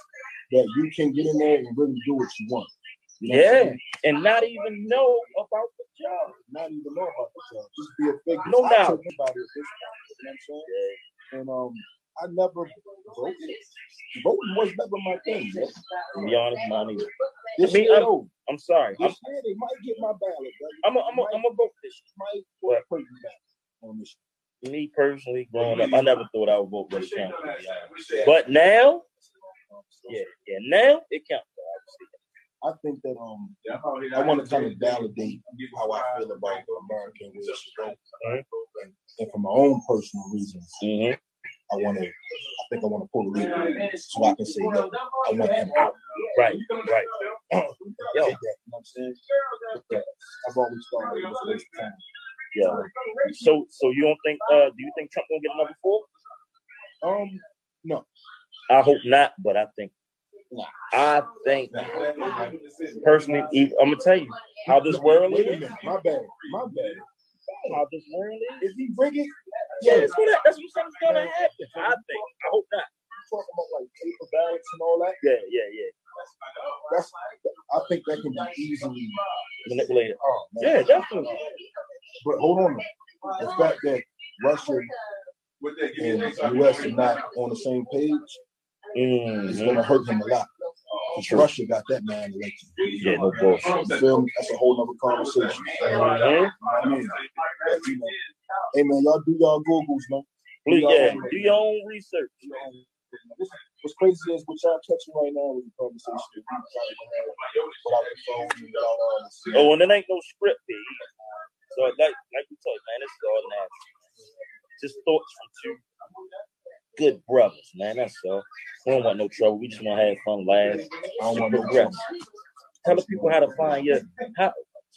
that you can get in there and really do what you want. You know Yeah, and not even know about the job. Not even know about the job. Just be a figure. No doubt. took anybody at this point. You know what I'm saying? And um, I never voted. Voting was never my thing. To be honest, mine either. This year, I'm- I'm sorry. I'm this year they might get my ballot. I'm a, I'm a, I'm a vote this might me back on this. year. Me personally, growing up, I never thought I would vote for the county. to be honest. But now, yeah, yeah, now it counts. I think that um, I want to kind of validate how I feel about American way to Right. and, and for my own personal reasons, Mm-hmm. I want to. I think I want to pull the lead so I can say no. I want him out. Right, right. Yo, Yo. you know what I'm saying? Yeah, I've always thought it was a waste of time. Yeah. So, so you don't think? Uh, do you think Trump gonna get another four? Um, no, I hope not, but I think. Nah. I think personally, I'm gonna tell you how this world Wait a is. minute, my bad, my bad. How this world is. Is he bring it, Yeah, that's what that's what something's gonna happen. I think. I hope not. talking about like paper ballots and all that. Yeah, yeah, yeah. That's I think that can be easily. Manipulated. Oh, man. Yeah, definitely. But hold on, the fact that Russia and the U.S. are not on the same page is Mhm. going to hurt him a lot. 'Cause Russia got that man elected. Yeah, no bullshit. You feel me? That's a whole other conversation. You know what Mhm. I mean? But, you know, hey man, y'all do y'all googles, man. Do y'all yeah, do your own research. Do your own- What's crazy is what y'all catching right now is a conversation that we probably would have without the phone and all this. Oh, and it ain't no script, B. So like like we told you, man, it's all natural. Just thoughts from two good brothers, man. That's all. We don't want no trouble. We just want to have fun, laugh, I don't want no progress. Tell the people how to find your how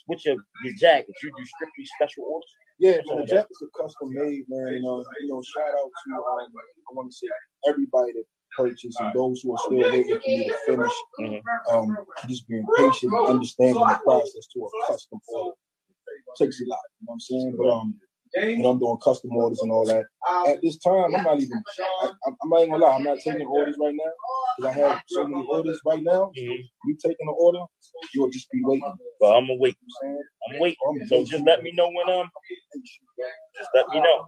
with your your jackets. You do strictly special orders. Yeah, man, the jackets are custom made, man. You know, you know, shout out to um, I want to say everybody that purchased and those who are still waiting for me to finish. Mhm. Um, just being patient and understanding the process to a custom order takes a lot. You know what I'm saying? But um, you know, I'm doing custom orders and all that. At this time, I'm not even. I, I'm I'm not even gonna lie. I'm not taking orders right now because I have so many orders right now. You taking an order, you'll just be waiting. But I'm gonna wait. I'm? I'm waiting. So just let me know when um. Just let me know.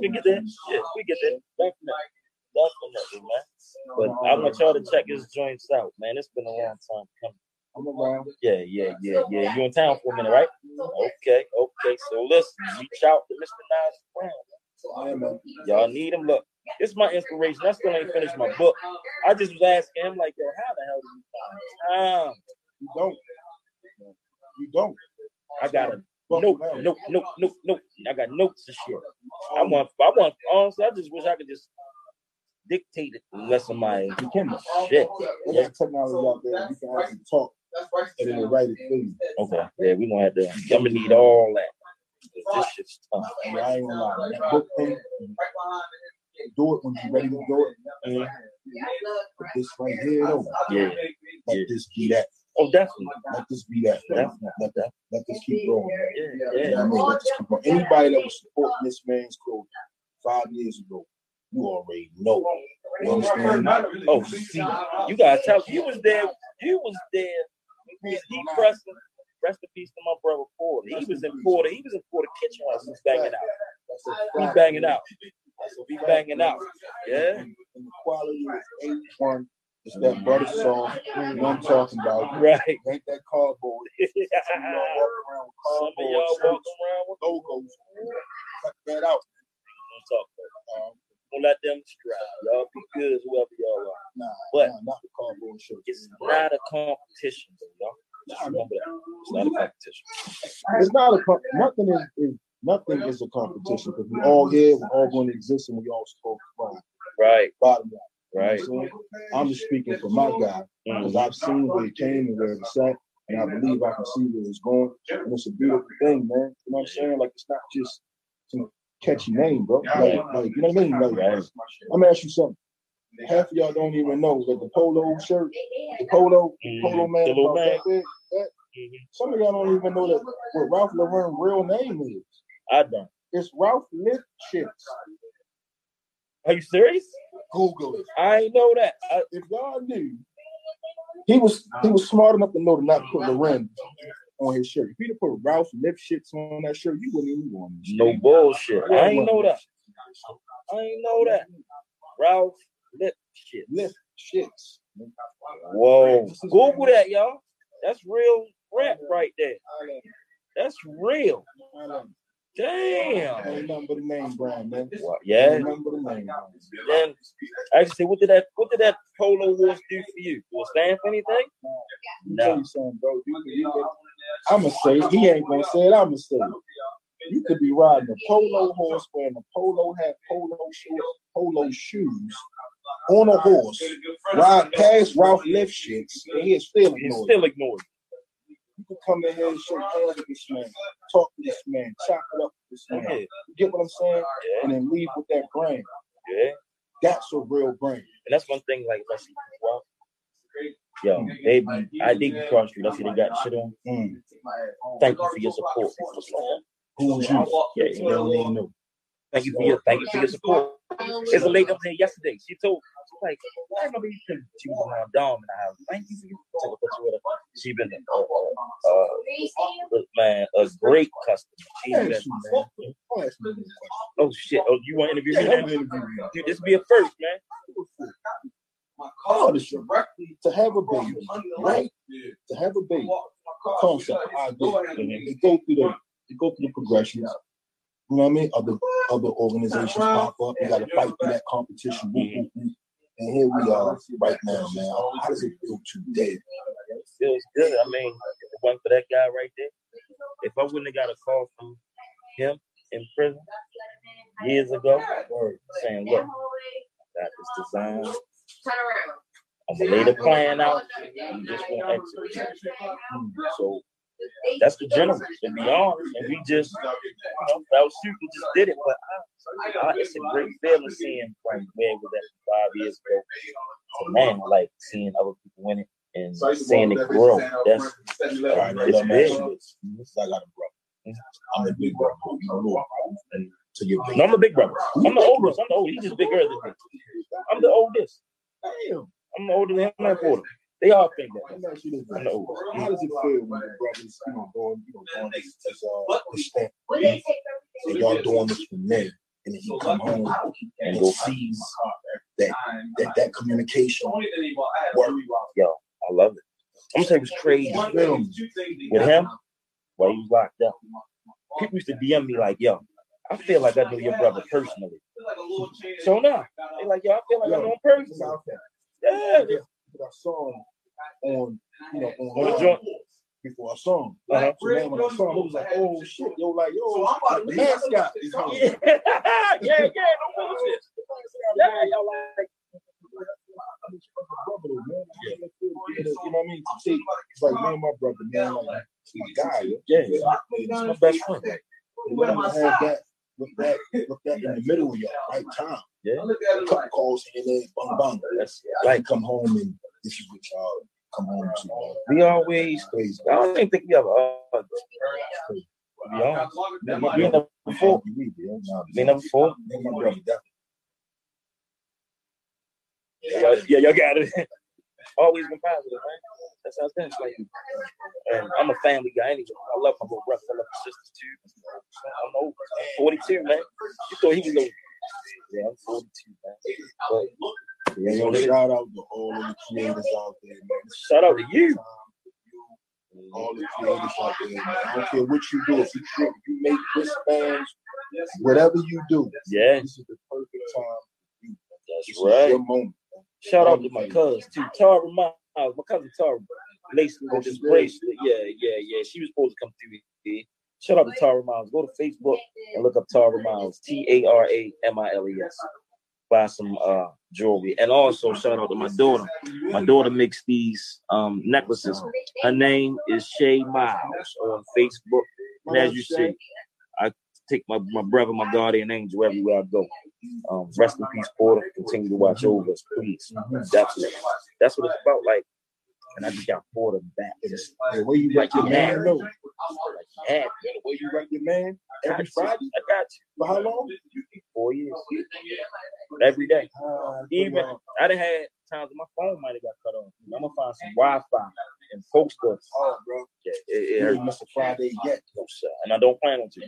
We get there. Yeah, we get there. Definitely. Definitely, man. But I want y'all to check his joints out, man. It's been a long time coming. I'm around. Yeah, yeah, yeah, yeah. You in town for a minute, right? Okay, okay. So listen, reach out to Mr. Nice Brown. Yeah, man. Y'all need him. Look, this is my inspiration. I still ain't finished my book. I just was asking him, like, yo, how the hell do you find time? You don't. You don't. I got note, down. note, note, note, note. I got notes and shit. I um, want, I want, honestly, I just wish I could just dictate it and let somebody You can. shit. There's technology out there. You can actually talk and it'll write it for you. Okay, yeah, we gonna have to. I'm gonna need all that. This shit's tough. I, mean, I ain't gonna lie. That book thing, do it when you're ready to do it. Mhm. Put this right here, though. Yeah. Let Yeah. this be that. Oh, definitely. Let this be that. Let, let that. Let this keep going. Yeah, You know yeah. what I mean? Let this keep going. Anybody that was supporting this man's code five years ago, you already know. You understand? Oh, see, you gotta tell. You was there. You was there. He pressing. Rest in peace to my brother Porter. He was in Porter. He was in Porter Kitchen while he was banging out. That's a He banging out. That's a He banging out. Yeah. And the quality is eight one. It's that butter sauce. You know I'm talking about. Right. Ain't that cardboard. Some of y'all walk around with cardboard. Some of y'all walking around with logos. Cut that out. Don't talk about. Um, Don't let them strive. Y'all be good, whoever y'all are. nah, But- nah, not the cardboard shirts. It's not a competition, y'all. Just remember that. It's not a competition. It's not a nothing is, is nothing is a competition because we all here, we're all going to exist, and we all to find Right. bottom line. Right. You know I'm just speaking for my guy because. I've seen where it came and where it's at, and I believe I can see where it's going. And it's a beautiful thing, man. You know what I'm saying? Like it's not just some catchy name, bro. Like, like you know what I mean? Like, I'm gonna ask you something. Half of y'all don't even know that the polo shirt, the polo, Mhm. polo man, The little about that that- Mhm. some of y'all don't even know that what Ralph Lauren's real name is. I don't. It's Ralph Lifshitz. Are you serious? Google it. I ain't know that. I, If y'all knew, he was he was smart enough to know to not put Lauren on his shirt. If he'd have put Ralph Lipschitz on that shirt, you wouldn't even want him. no bullshit. I ain't know that. I ain't know that. Ralph Lip shit. Lipschitz. Whoa. Google that, y'all. That's real rap right there. That's real. Ain't Damn. nothing but a name brand, man. Well, yeah. Ain't nothing but a name. Then actually, what did that what did that polo horse do for you? Do it stand for anything? Tell No. You something, bro. You, you, I'ma say it. he ain't gonna say it. I'ma say it. You could be riding a polo horse, wearing a polo hat, polo shorts, polo shoes, on a horse, ride past Ralph Lifshitz, and he is still He's ignore you. still ignored. You could come in here and shake hands with this man, talk to this man, chop it up with this man. You get what I'm saying? yeah, And then leave with that brain. yeah. That's a real brain. And that's one thing, like, if I see people out, yo, they I dig you cross the street. I see they got shit on. Mm. Thank you for your support. What's? Who's you? Yeah, You don't know. Thank you for your thank you for your support. There's a lady up there yesterday. She told she's like, I remember you said she was around Dom in the house. Thank you for your took a picture with her. She been uh, uh, uh, man, a great customer. She been, man. I'll ask you a question. oh shit. Oh, you want to interview me? Yeah, I'm now? gonna interview you. Dude, this be a first, man. Honestly, to have a baby, right? To have a baby, concept, idea. They go through the they go through the progressions. You know what I mean? Other other organizations pop up. You got to fight through that competition. And here we are right now, man. How does it feel today? It feels good. I mean, if it wasn't for that guy right there, if I wouldn't have got a call from him in prison years ago, saying, look, got this design. I'm gonna lay the plan out. You just want to execute. Hmm, So that's the general, to be honest. And we just, you know, without shooting, just did it. But I, I, it's a great feeling seeing like where it was at five years ago. So man, like seeing other people win it and seeing it grow. That's All right, it's let me ask big. you. I got a brother. I'm the big brother. You know, and to your No, I'm the big brother. I'm the oldest. I'm the oldest. He's just bigger than me. I'm the oldest. Damn. I'm older than him and Porter. They all think that. Let me ask. I'm the. How does it feel when your brothers, you know, doing, you know, doing this, this uh, this thing? And y'all doing this for men, and then he come home and he sees that that that communication work. Yo, I love it. I'm gonna tell you what's crazy. Film. With him, while he was locked up, people used to DM me like, yo, I feel like I know your brother personally. So now, they like, yo, I feel like I know him personally. Yeah, they- I saw him on, you know, on the joint. before I saw him. Uh-huh. So then when I saw him, it was like, oh shit, yo, like, yo, the mascot is home. yeah, yeah, yeah, no bullshit. Yeah, yo, like, You know what I mean? See, it's like me and my brother, man, like the guy. yeah, he's my best friend. You let him have that, with that, with that in the middle of y'all, right time. Yeah, Couple calls and there, bang bang. that's Like like come home and this is what y'all come home to. man. we always. Crazy. I don't even think we ever. Honest, we never fought. We did, nah, We never fought. me and my Yeah, yeah, y'all got it. Always been positive, man. That's how it's been. It's like, and I'm a family guy anyway. I love my little brother. I love my sisters too. I'm old. I'm 42, man. You thought he was old. Yeah, I'm 42, man. But Yeah, yo, shout out to all of the creators out there, man. shout out to you. All the creators out there, man. I don't care what you do. If you, if you make wristbands, whatever you do, Yeah, this is the perfect time. This that's is right. your moment. Shout out to my cousin too. Tara Miles, my cousin Tara laced me with this bracelet. Yeah, yeah, yeah. She was supposed to come through here. Shout out to Tara Miles. Go to Facebook and look up Tara Miles. T A R A M I L E S. Buy some uh jewelry. And also shout out to my daughter. My daughter makes these um necklaces. Her name is Shay Miles on Facebook. And as you see, take my, my brother, my guardian angel everywhere I go. Um, rest in peace, Porter. Continue to watch over us, please. Definitely. That's what it's about. Like, and I just got Porter back. Just The way you write your man, no. like, yeah, The way you write your man every. Friday. I got you. For how long? four years. Every day. Uh, Even I done had times when my phone might have got cut off. I'm gonna find some Wi-Fi and folks stuff. Oh, bro. Yeah, it, it hurt. ain't Friday yet. No, sir. And I don't plan on to.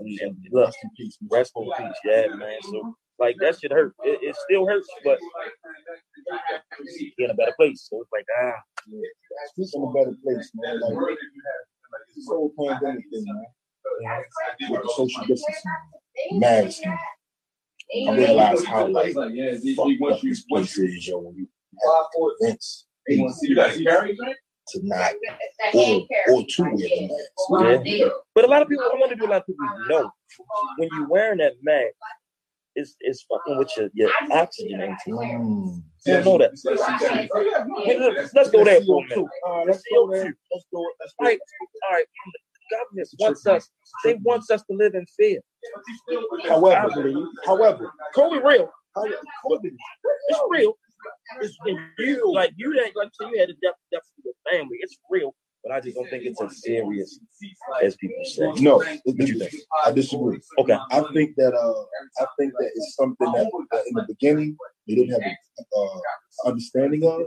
And, and Rest in peace. rest in peace. Yeah, man. So like that shit hurt. It, it still hurts, but in a better place. So it's like ah, He's in a better place, man. Like, this whole pandemic thing, man. With the social distancing, masking. I realize how like fucked up this place is, yo. When you have events, to not or or to wear the mask. Yeah. But a lot of people, I want to do a lot of people know when you're wearing that mask, it's it's fucking with your, your oxygen intake. Mm. You don't know that. Hey, look, Let's go there for a minute. Uh, let's go there. Let's go. Let's go. Right, all right. The government wants us. They want us to live in fear. However, however, COVID real. how- COVID It's real. It's and you like you that like so you had a death death for your family. It's real, but I just don't think it's as serious as people say. No, what you think? I disagree. Okay. I think that uh, I think that it's something that, that in the beginning they didn't have a uh, understanding of,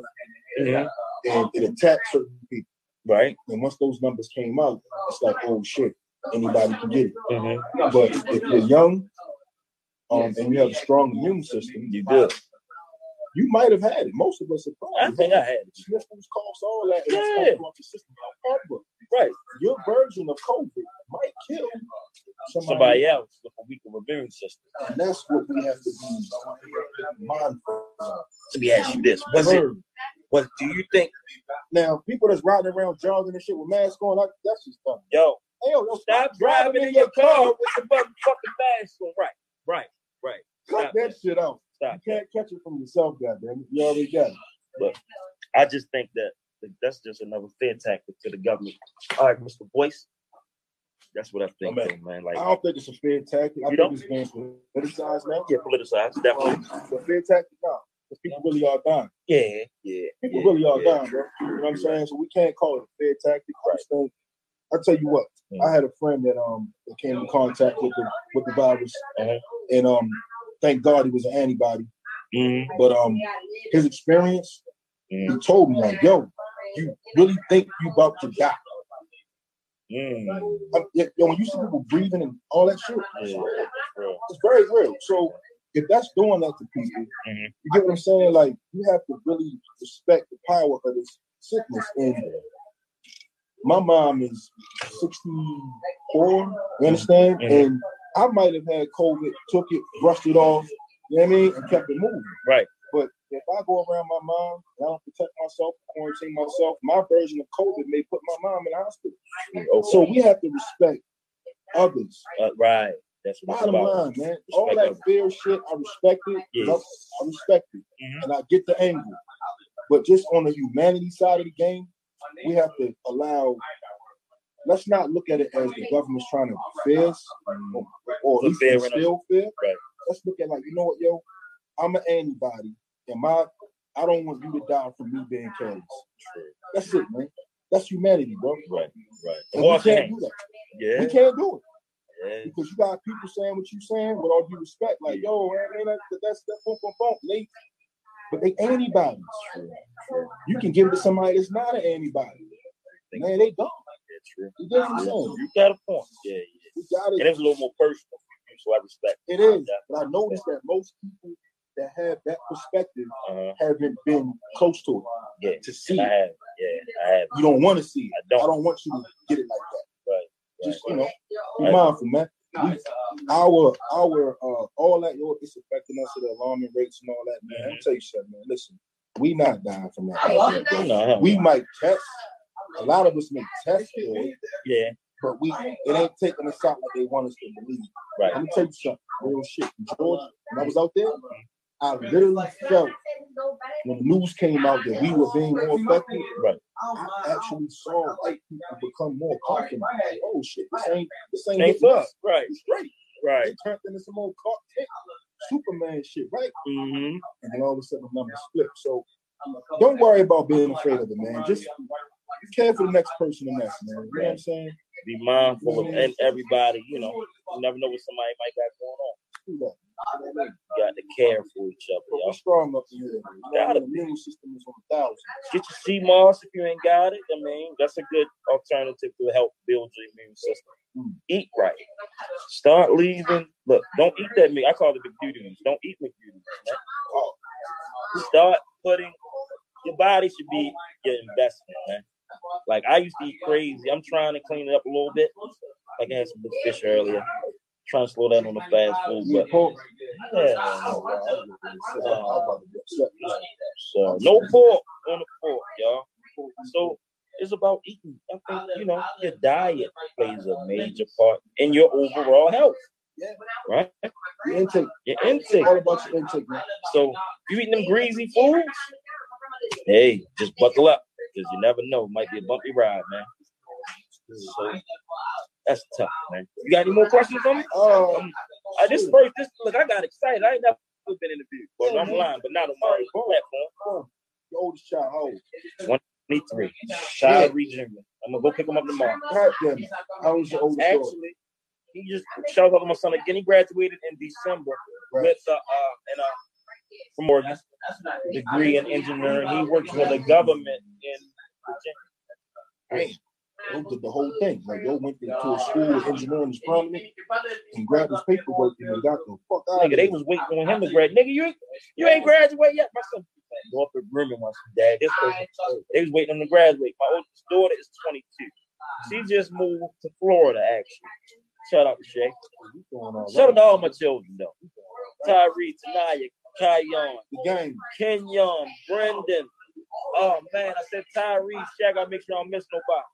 Mhm. and it attacked certain people. Right. And once those numbers came out, it's like, oh shit, anybody can get it. Mhm. But if you're young, um, and you have a strong immune system, You good? You might have had it. Most of us have I probably think I had it. sniffles, coughs, all that. Yeah. coming off system. Right. your version of COVID might kill somebody, Somebody else with a weaker immune system. And that's what we have to be mindful of. Let me ask you this: Was it? Was do you think? Now, people that's riding around jogging and shit with masks on, like, that's just dumb. Yo, Hey, yo, yo, stop driving in your car with the motherfucking mask on. Right. Right. Right. Cut Stop that shit out. Stop. You can't catch it from yourself, goddamn. You already got it. But I just think that that's just another fear tactic to the government. All right, Mr. Boyce. That's what I think, Oh, man. though, man. Like, I don't think it's a fair tactic. I think don't? it's being politicized now. yeah, politicized, definitely. But fair tactic, no. Because people really are dying. Yeah, yeah. People yeah, really are yeah. dying, bro. You know what I'm saying? So we can't call it a fair tactic. I think, I tell you what, Mm. I had a friend that um that came in contact with the with the virus, Uh-huh. and um thank God he was an antibody. Mhm, But um his experience, mhm, he told me like, yo, you really think you about to die? yeah, yo, when you see people breathing and all that shit, Yeah, real. it's very real. So if that's doing that to people, Mhm. you get what I'm saying? Like you have to really respect the power of this sickness. And my mom is 64, you understand? Mhm. And I might have had COVID, took it, brushed it off, you know what I mean, and kept it moving. Right. But if I go around my mom and I don't protect myself, quarantine myself, my version of COVID may put my mom in the hospital. Okay. So we have to respect others. Uh, right. That's what Bottom about. line, man. All that fear shit, I respect it. Yeah. I respect it. Mhm. And I get the angle. But just on the humanity side of the game, we have to allow let's not look at it as the government's trying to us or, or at Put least fear in us. instill fear. Right. Let's look at like, you know what, yo, I'm an antibody and my I don't want you to die from me being careless. That's it, man. That's humanity, bro. Right, right. And we can't do that. Yeah, We can't do it yeah. because you got people saying what you're saying with all due respect, like, yo, man, that, that's that boom, boom, boom. They, but they antibodies. You can give it to somebody that's not an antibody. Man, they don't. Yeah. You get what I'm saying? You got a point. Yeah, yeah. We got And it's a little more personal, so I respect. It is. But I noticed that most people that have that perspective Uh-huh. haven't been close to it Yeah, to see I it. have. Yeah, I have. You don't want to see it. I don't. I don't want you to get it like that. Right. Just you know, be Right. mindful, man. We, our our uh all that yo, it's affecting us at the alarming rates and all that, man. I'll tell you something, man. Listen, we not dying from that. goddamn We might test. A lot of us may test for it, yeah, but we it ain't taking us out like they want us to believe. right. Let me tell you something, real shit. In Georgia, when I was out there, I literally felt when the news came out that we were being more effective. Right. I actually saw white people become more confident. Like, oh shit, this ain't this ain't, Ain't. Right, It's straight. right. They turned into some old car- Superman shit, right? Mm-hmm. And then all of a sudden the numbers flip. So don't worry about being afraid of it, man. Just care for the next person in that, man. You know what I'm saying? Be mindful of and everybody. You know, you never know what somebody might got going on. You know what I mean? You got to care for each other, y'all. we're strong up here. You the immune system is on a thousand. Get your sea moss if you ain't got it. I mean, that's a good alternative to help build your immune system. Mm. Eat right. Start leaving. Look, don't eat that meat. I call it the McDuties. Don't eat McDuties. Man. Start putting your body should be your investment, man. Like I used to eat crazy. I'm trying to clean it up a little bit. Like I had some fish earlier. Trying to slow down on the fast food, but yeah. Wow, I was gonna say, I'm about to get upset. So no pork on the fork, y'all. So it's about eating. I think you know your diet plays a major part in your overall health. Yeah. Right? Your intake. Your intake. All about your intake, man. So you eating them greasy foods? Hey, just buckle up because you never know. It Might be a bumpy ride, man. So that's tough, man. You got any more questions on me? Um, I this first, this look, I got excited. I ain't never been interviewed. but I'm lying, but not on my platform. um, your oldest child, how old? 23. Tyree Jr. I'm gonna go pick him up tomorrow. God damn it. How your oldest daughter? Actually, he just shout up my son again. He graduated in December Right. with uh, uh and uh from Oregon, degree in engineering. He works for the government in Virginia. Yo did the whole thing. Like, yo went into a school engineering prominent and grabbed his paperwork and got the fuck out Nigga, they was waiting on him to graduate. Nigga, you you ain't graduated yet. My son Northrop Grumman wants dad. This person, they was waiting on him to graduate. My oldest daughter is 22. She just moved to Florida, actually. Shout out to Shay. You doing all Shout out to all my children, though. Tyree, Tanaya, Kyon, The game. Kenyon, Brendan. Oh man, I said Tyree, Shaq. I make sure I don't miss nobody.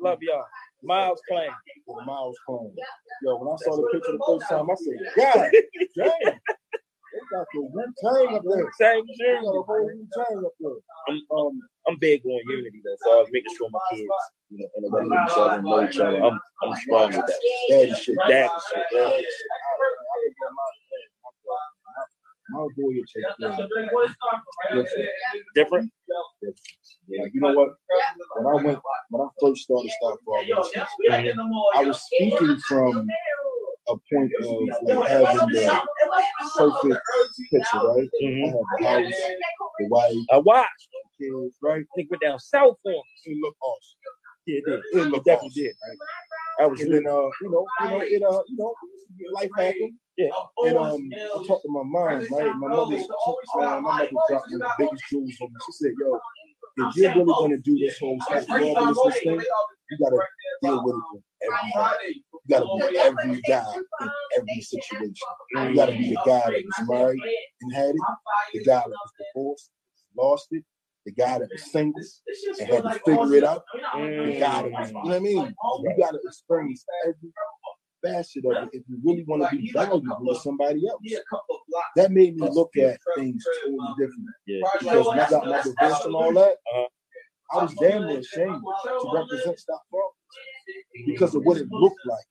Love y'all. Miles Clan. with Miles playing. Yo, when I saw the picture the first time, I said, God damn. They got the Wu Tang up there. Same They got a whole Wu Tang up there. I'm, Um, I'm big on unity though, so I'm making sure my kids, you know, interact with each other and know each other. I'm I'm strong with that. daddy shit. Daddy shit, yeah. Daddy shit. My boy, you check. Listen, Different. like, you know what? When I went, when I first started Stop Violation, I was speaking from a point of like having the perfect picture, right? Mhm. I had the house, the wife, I watched. kids, right? I think went down south for him. It looked awesome. Yeah, it did. It It looked definitely awesome. did. I was And then, uh, you know, you know, it, uh, you know, life happened. Yeah. And um, I talked to my mom, right? My mother, man, my mother dropped me the biggest jewels on me. She said, "Yo, if you're really gonna do this whole stuff, this thing, you gotta deal with it with. You gotta be every guy in every situation. You gotta be the guy that was married and had it, the guy that was divorced, lost it, the guy that was single and had to figure it out, the guy that was, you know what I mean? You gotta experience every facet of it if you really want to be valuable to somebody else. That made me look at things totally different. Yeah. Because when I got my divorce and all that, Uh-huh. I was damn near ashamed to represent Stop Fraud because of what it looked like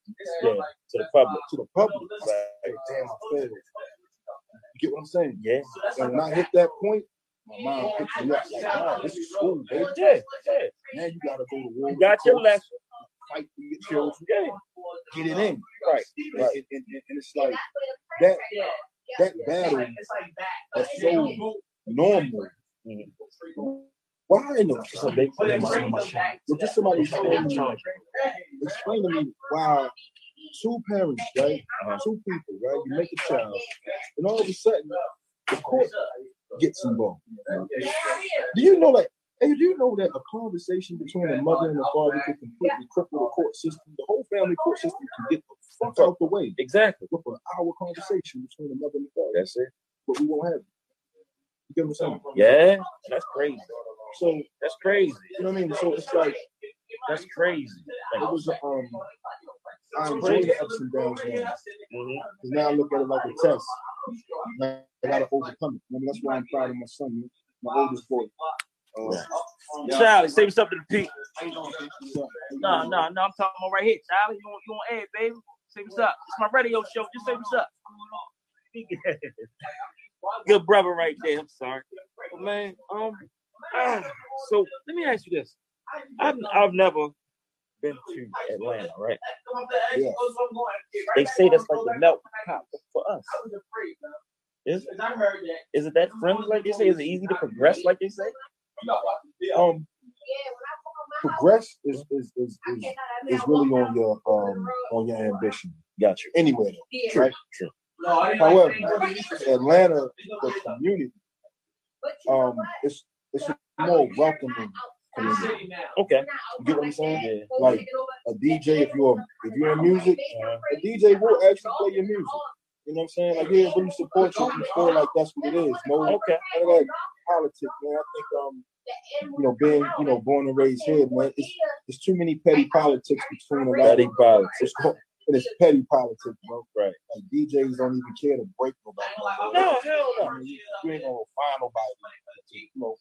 Yeah. To the public. to the public. I said, damn, I failed. You get what I'm saying? Yeah. And when I hit that point, my mom picked me up like, wow, this is school, baby. Yeah. Yeah. Now you gotta go to war. You got your lesson. fight for your children, Yeah. get it in. Right. Right. And, and, and it's like that that battle is so normal. Why in the So they them on my But just somebody explain to me, explain to me why two parents, right? Uh-huh. Two people, right? You make a child, and all of a sudden the court gets involved. Do you know that? Hey, do you know that a conversation between a mother and a father can completely cripple the court system? The whole family court system can get the fuck out the way Exactly. with an hour conversation between a mother and a father. That's it. But we won't have it. You get what I'm saying? Yeah. That's crazy. So That's crazy. you know what I mean? So it's like That's crazy. it was um I enjoy the ups and downs of it. Mhm. 'Cause now I look at it like a test. Now I gotta overcome it. I mean, that's why I'm proud of my son, man. my oldest boy. Uh, Charlie, say what's up to the people. so- No, no, no. I'm talking about right here, Charlie. You want, you want air, baby? Say what's up. It's my radio show. Just say what's up. Good brother right there. I'm sorry, but man. Um. ah, so let me ask you this. I've I've never been to Atlanta, right? Yeah. They say that's like the melt pot for us. Is is it that friendly like they say? Is it easy to progress like they say? Um, progress is is is, is, is really on your um on your ambition. Got you. Anywhere, though, right? True. However, Atlanta, the community, um, it's it's a more welcoming community. Okay. You get what I'm saying? Yeah. Like a DJ, if you're if you're in music, a DJ will actually play your music. You know what I'm saying? Like he'll really support you. You feel like that's what it is. No, Okay. none of that politics, man. I think um, you know, being you know born and raised here, man, it's it's too many petty politics between a lot Petty of politics. it's, and it's petty politics, bro. Right. Like DJs don't even care to break nobody. No, hell no. I mean, you, you ain't gonna find nobody. You know,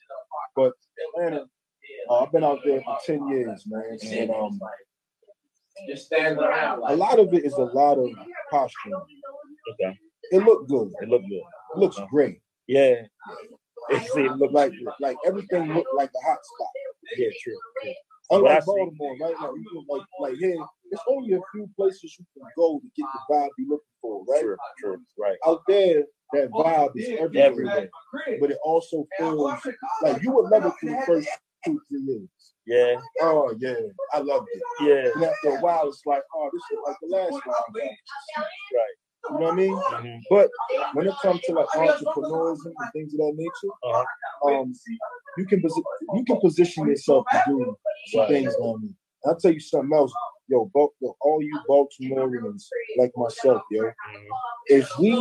but Atlanta, uh, I've been out there for ten years, man, and um, a lot of it is a lot of posturing. Okay. It looked good. It looked good. It looks great. Yeah. It It seemed looked like like everything looked like a hot spot. yeah, true. true. Unlike What Baltimore, right? Like, you can, like like here, there's only a few places you can go to get the vibe you're looking for, right? True, true. Right. Out there, that vibe is everywhere. Everywhere. But it also feels like you would love it for the first two, three years. Yeah, Oh yeah, I loved it. yeah. And after a while, it's like, oh, this is like the last one. Right. You know what I mean? Mhm. But when it comes to like entrepreneurism and things of that nature, Uh-huh. um, you can posi- you can position yourself to do some Right. things on me. I'll tell you something else, yo, Bal- yo, all you Baltimoreans like myself, yo. Mhm. If we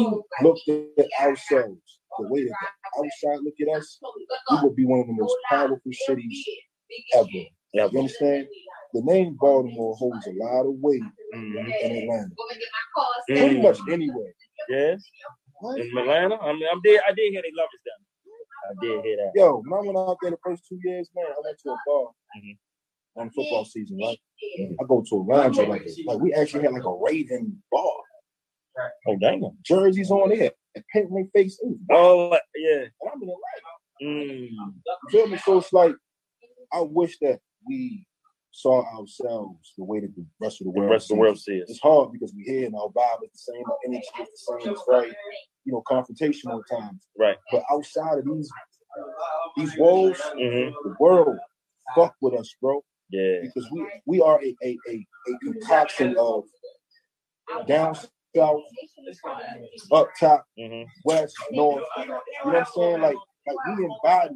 looked at ourselves the way that the outside look at us, we would be one of the most powerful cities ever. Yeah. You understand? The name Baltimore holds a lot of weight Mhm. in Atlanta. Mm. Pretty much anywhere. Yeah. What? In Atlanta, I mean, I'm did. I did hear they love us down. there. I did hear that. Yo, when I went out there the first two years, man, I went to a bar Mhm. on the football season, right? I go to a lounge like like we actually had like a Raven bar. Oh damn. Jerseys on there and painting their face. Oh yeah. And I'm in Atlanta. Mm. You feel me? So it's like I wish that we saw ourselves the way that the rest of the world, The rest of the sees world sees. It's hard because we here and our vibe is the same, our energy is the same. It's very, you know, confrontational at times. Right. But outside of these these walls, Mhm. the world fuck with us, bro. Yeah. Because we we are a a, a, a concoction of down south, up top, Mhm. west, north. You know what I'm saying? Like like we embody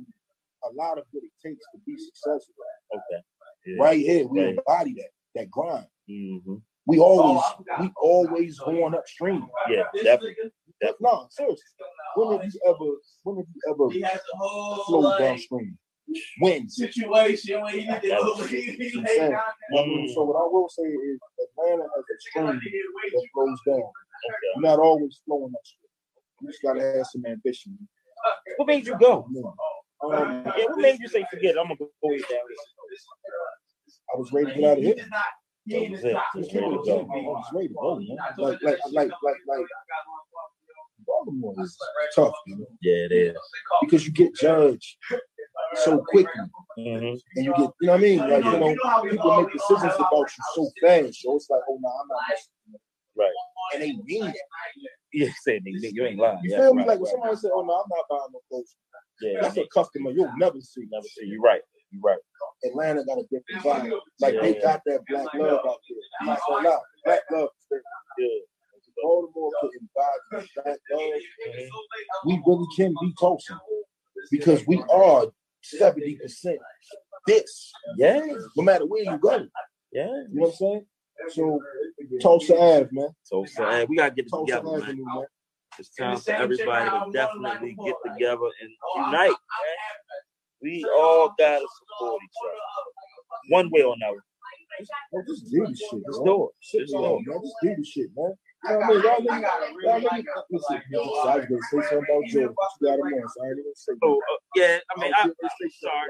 a lot of what it takes to be successful. Okay. Yeah. Right here, we Right. embody that that grind. Mhm. We always we always going upstream. Yeah. Definitely. No, seriously. When have you ever when have you ever flowed downstream? When? situation when you need to You know what I'm saying? I mean, So what I will say is Atlanta has a stream that flows down. You're not always flowing upstream. You just gotta have some ambition. What made you go? Um, Yeah. What made you say forget? it, I'm gonna go way down. I was ready to get out of here. That was it. I Just ready to was go. ready to go, man. Like, like, like, like, like, Baltimore is tough, you know, Yeah, it is. because you get judged so quickly, Mhm. and you get, you know what I mean? Like, you know, people make decisions about you so fast, so it's like, oh no, I'm not, listening. Right. and they mean it. Yeah, say nigga, you ain't lying. You Yeah, feel me? right, Like when right. somebody say, oh no, I'm not buying no clothes. Yeah, That's a customer you'll never see. never see. You're right. You're right. Atlanta got a different vibe. Like Yeah, they yeah. got that black love out there. Not gonna lie, black love. Good. Baltimore could embody black love. We really can be closer because we are seventy percent this. Yeah. No matter where you go, Yeah, you know what I'm saying. So Tulsa Ave, man. So, so hey, we gotta get together, man. Avenue, man. It's time for everybody to definitely get together and unite, man. We all gotta support each other, one way or another. Man, just do this shit. Let's do it. Let's do it. Just do this shit, man. You know I mean? Y'all niggas, y'all niggas, listen, I was gonna say something about Jordan, but you got him on, so I ain't even say Oh, uh, yeah. I mean, I, I'm I'm sorry.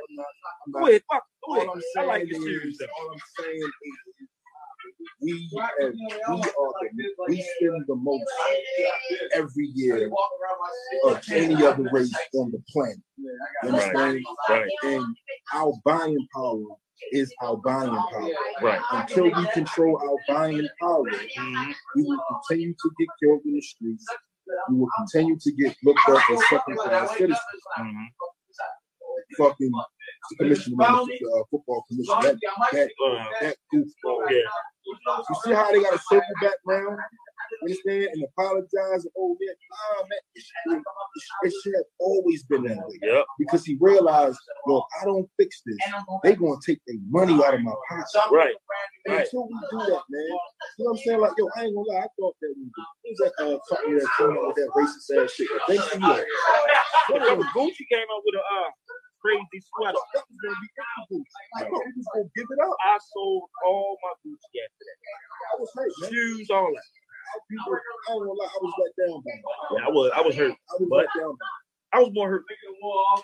I'm Go ahead, fuck. Go ahead. I'm I saying like your is, shoes. though. all I'm saying is, we have, we are the, we spend the most every year of any other race on the planet. You understand? Right. And our buying power is our buying power. Right. Until we control our buying power, we will continue to get killed in the streets. We will continue to get looked up as second class citizens. Mhm. Fucking commissioner, uh, football commission, that, that, Uh, that goofball. yeah. You see how they got a circle back round, understand, and apologize. and, Oh yeah, nah, man, it should, it should have always been that way. Yep. Because he realized, yo, if I don't fix this, they're gonna take their money out of my pocket. Right. And Right. Until we do that, man. You know what I'm saying? Like, yo, I ain't gonna lie, I thought that we was that uh, company that came out with that racist ass shit. To you, like, Remember Gucci came out with a uh, crazy sweater. that was gonna be equitable. I thought we was gonna give it up. I sold all my Gucci after that. I was man. Shoes, all that. People, I ain't gonna lie, I was let down by. Yeah, I was I was hurt. I was But- let down by. I was more hurt.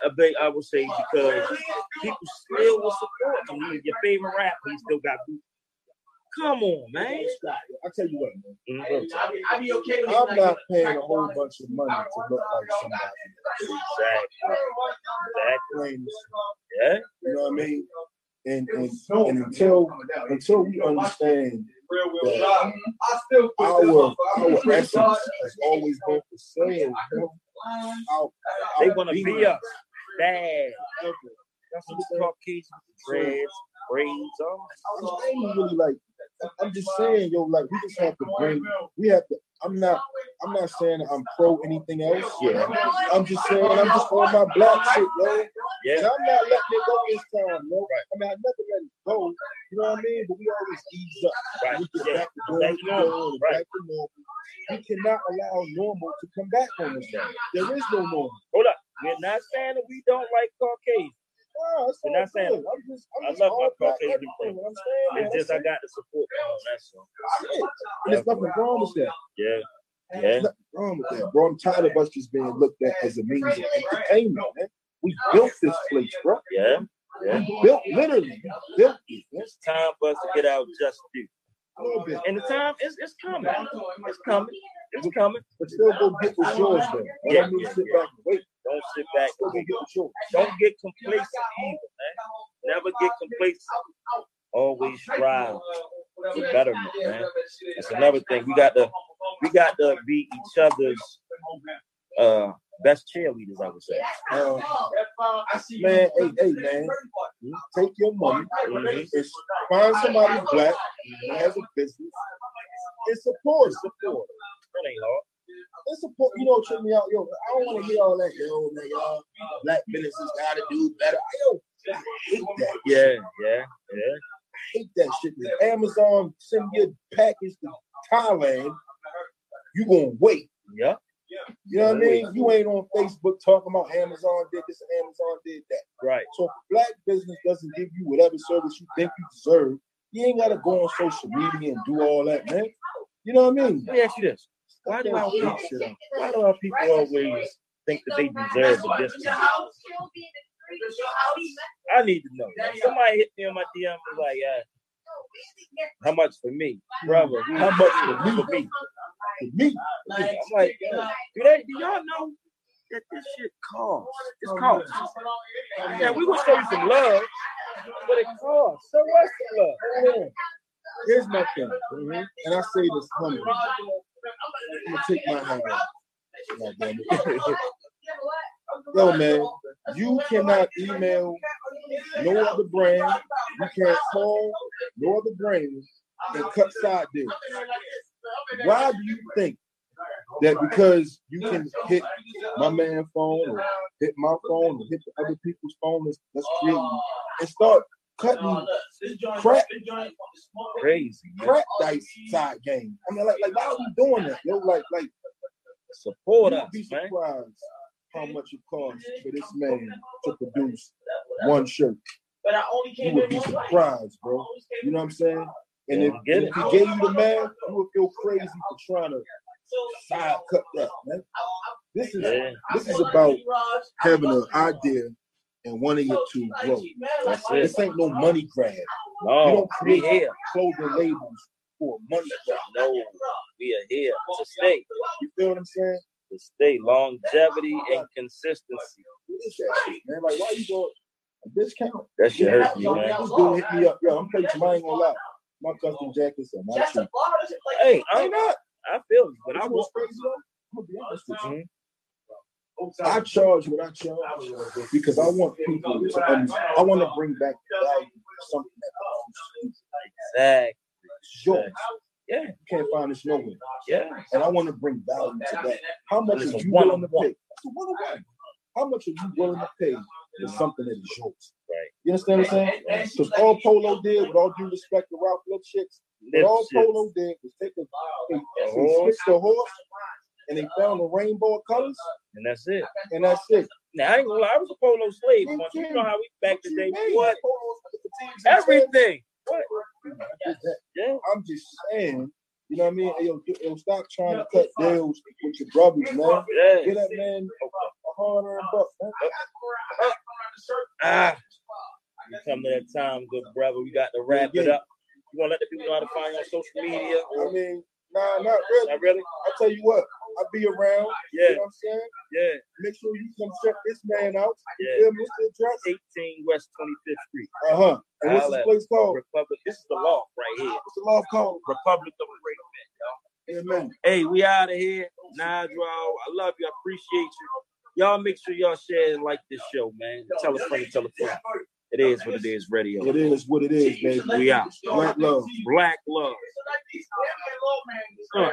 I bet I would say because people still will support you. Your favorite rapper, he still got Gucci. Come on, man. I tell you what, man. Mhm. I be okay with I'm not paying a whole bunch of money to look like somebody. Exactly. Exactly. Yeah. You know what I mean? And and, and until until we understand that our our essence has always been for sale, you They want to be us. Bad. That's what the Caucasian dreads, braids, all. I ain't really like. I'm just saying, yo, like we just have to bring. We have to. I'm not. I'm not saying I'm pro anything else. Yeah. I'm just saying I'm just on my black shit, yo. And I'm not letting it go this time, yo. I mean, I never let it go. You know what I mean? But we always ease up. Right. We get Yeah. back to doing Back what normal. Right. back to normal. We cannot allow normal to come back on us. There is no normal. Hold up. We're not saying that we don't like Caucasians. It's We're not saying- I'm just, I'm I love my Caucasian friends. What I'm saying, It's just I got the support. That's all. it. And there's nothing wrong with that. Yeah. There's Yeah. nothing wrong with that, bro. I'm tired of us just being looked at as a means of entertainment, man. We built this place, bro. Yeah. Yeah. Built literally built. It's time for us to get out just due. A little bit. And the time is it's coming. It's coming. It's coming. But still go get what's yours, though. I Yeah. to sit back and wait. Don't sit back. Still get what's yours. Don't get complacent either, man. Never get complacent. Always strive for betterment, man. That's another thing. We got to we got to be each other's uh best cheerleaders, I would say. Uh, man, hey, hey, man. You take your money Mhm. and find somebody black who has a business and support, support. That ain't hard. And support, you know, check me out, yo. I don't want to hear all that, yo, man, y'all. Black businesses gotta do better. Yo, I hate that. Yeah, yeah, yeah. I hate that shit. If Amazon send your package to Thailand, you gonna wait. Yeah. You know what I mean? You ain't on Facebook talking about Amazon did this and Amazon did that. Right. So if a black business doesn't give you whatever service you think you deserve, you ain't gotta go on social media and do all that, man. You know what I mean? Let me ask you this. Why do our people why do our people always think that they deserve the distance? I need to know. Somebody hit me on my DM was like, uh, how much for me? Brother, how much for me? For me. For I'm like, do, they, do y'all know that this shit costs? It's oh, costs. Yeah, we gonna show you some love, but it costs. So what's the love? Here's my thing, mhm. and I say this humbly. I'm gonna take my hand off. God damn it. Yo, man, you cannot email no other brand. You can't call no other brand and cut side deals. Why do you think that because you can hit my man phone or hit my phone or hit the other people's phone that's, that's creating and start cutting crap, Crazy. man. crap dice side game? I mean, like, like why are we doing that? Yo, like, like Support us, be man. surprised how much it costs for this man to produce one shirt. But I only You came would be surprised, bro. You know what I'm saying? And if, if it. he gave you the man, you would feel crazy for trying to side cut that, man. This is Yeah. this is about having an idea and wanting it to grow. That's it. This ain't no money grab. You don't create here. clothing labels for money grab. No, we are here to stay. You feel what I'm saying? To stay. Longevity and consistency. What is that shit, man? Like, why you go? A discount. That shit hurt me, man. this dude hit me up. Yo, I'm you, I ain't gonna lie. My custom jackets are not That's cheap. the bar. That's like- Hey, I I, ain't not. I feel you, but But I I was was crazy though. I'm gonna be honest with you. I charge what I charge because I want people to understand. I want to bring back value something that belongs Exactly. to yours. Yeah, You can't find this nowhere. yeah. And I want to bring value to that. How much are you willing to pay? It's a one-on-one. How much are you willing to pay for something that is yours? Right. You understand what I'm saying? Because all Polo did, with all due respect to Ralph Lifshitz, what all Polo did was take a, they, they switched the horse and they found the rainbow colors, And that's it. and that's it. Now I ain't gonna lie, I was a polo slave Me once. You know how we back What the day. mean? What? Polos put the teams in Everything. What? ten. Yeah. I'm just saying, you know what I mean? Hey, yo, yo, stop trying to cut deals with your brothers, man. Yeah. Get that man a hundred bucks. Ah. We come to that time, good brother. We got to wrap it up. You wanna let the people know how to find you on social media? I mean, nah, not really. Not really? I tell you what, I'll be around. Yeah. You know what I'm saying? Yeah. Make sure you come check this man out. Yeah. You? Address? 18 West 25th Street. Uh huh. And what's this place called? Republic. This is the law right here. What's the law called? Republic of Great Men, y'all. Amen. Hey, we out of here. Nigel, I love you. I appreciate you. Y'all make sure y'all share and like this show, man. Tell a friend, tell a friend. It is what it is, radio. It is what it is, baby. We out. Black love. Black love. It's like these- Huh.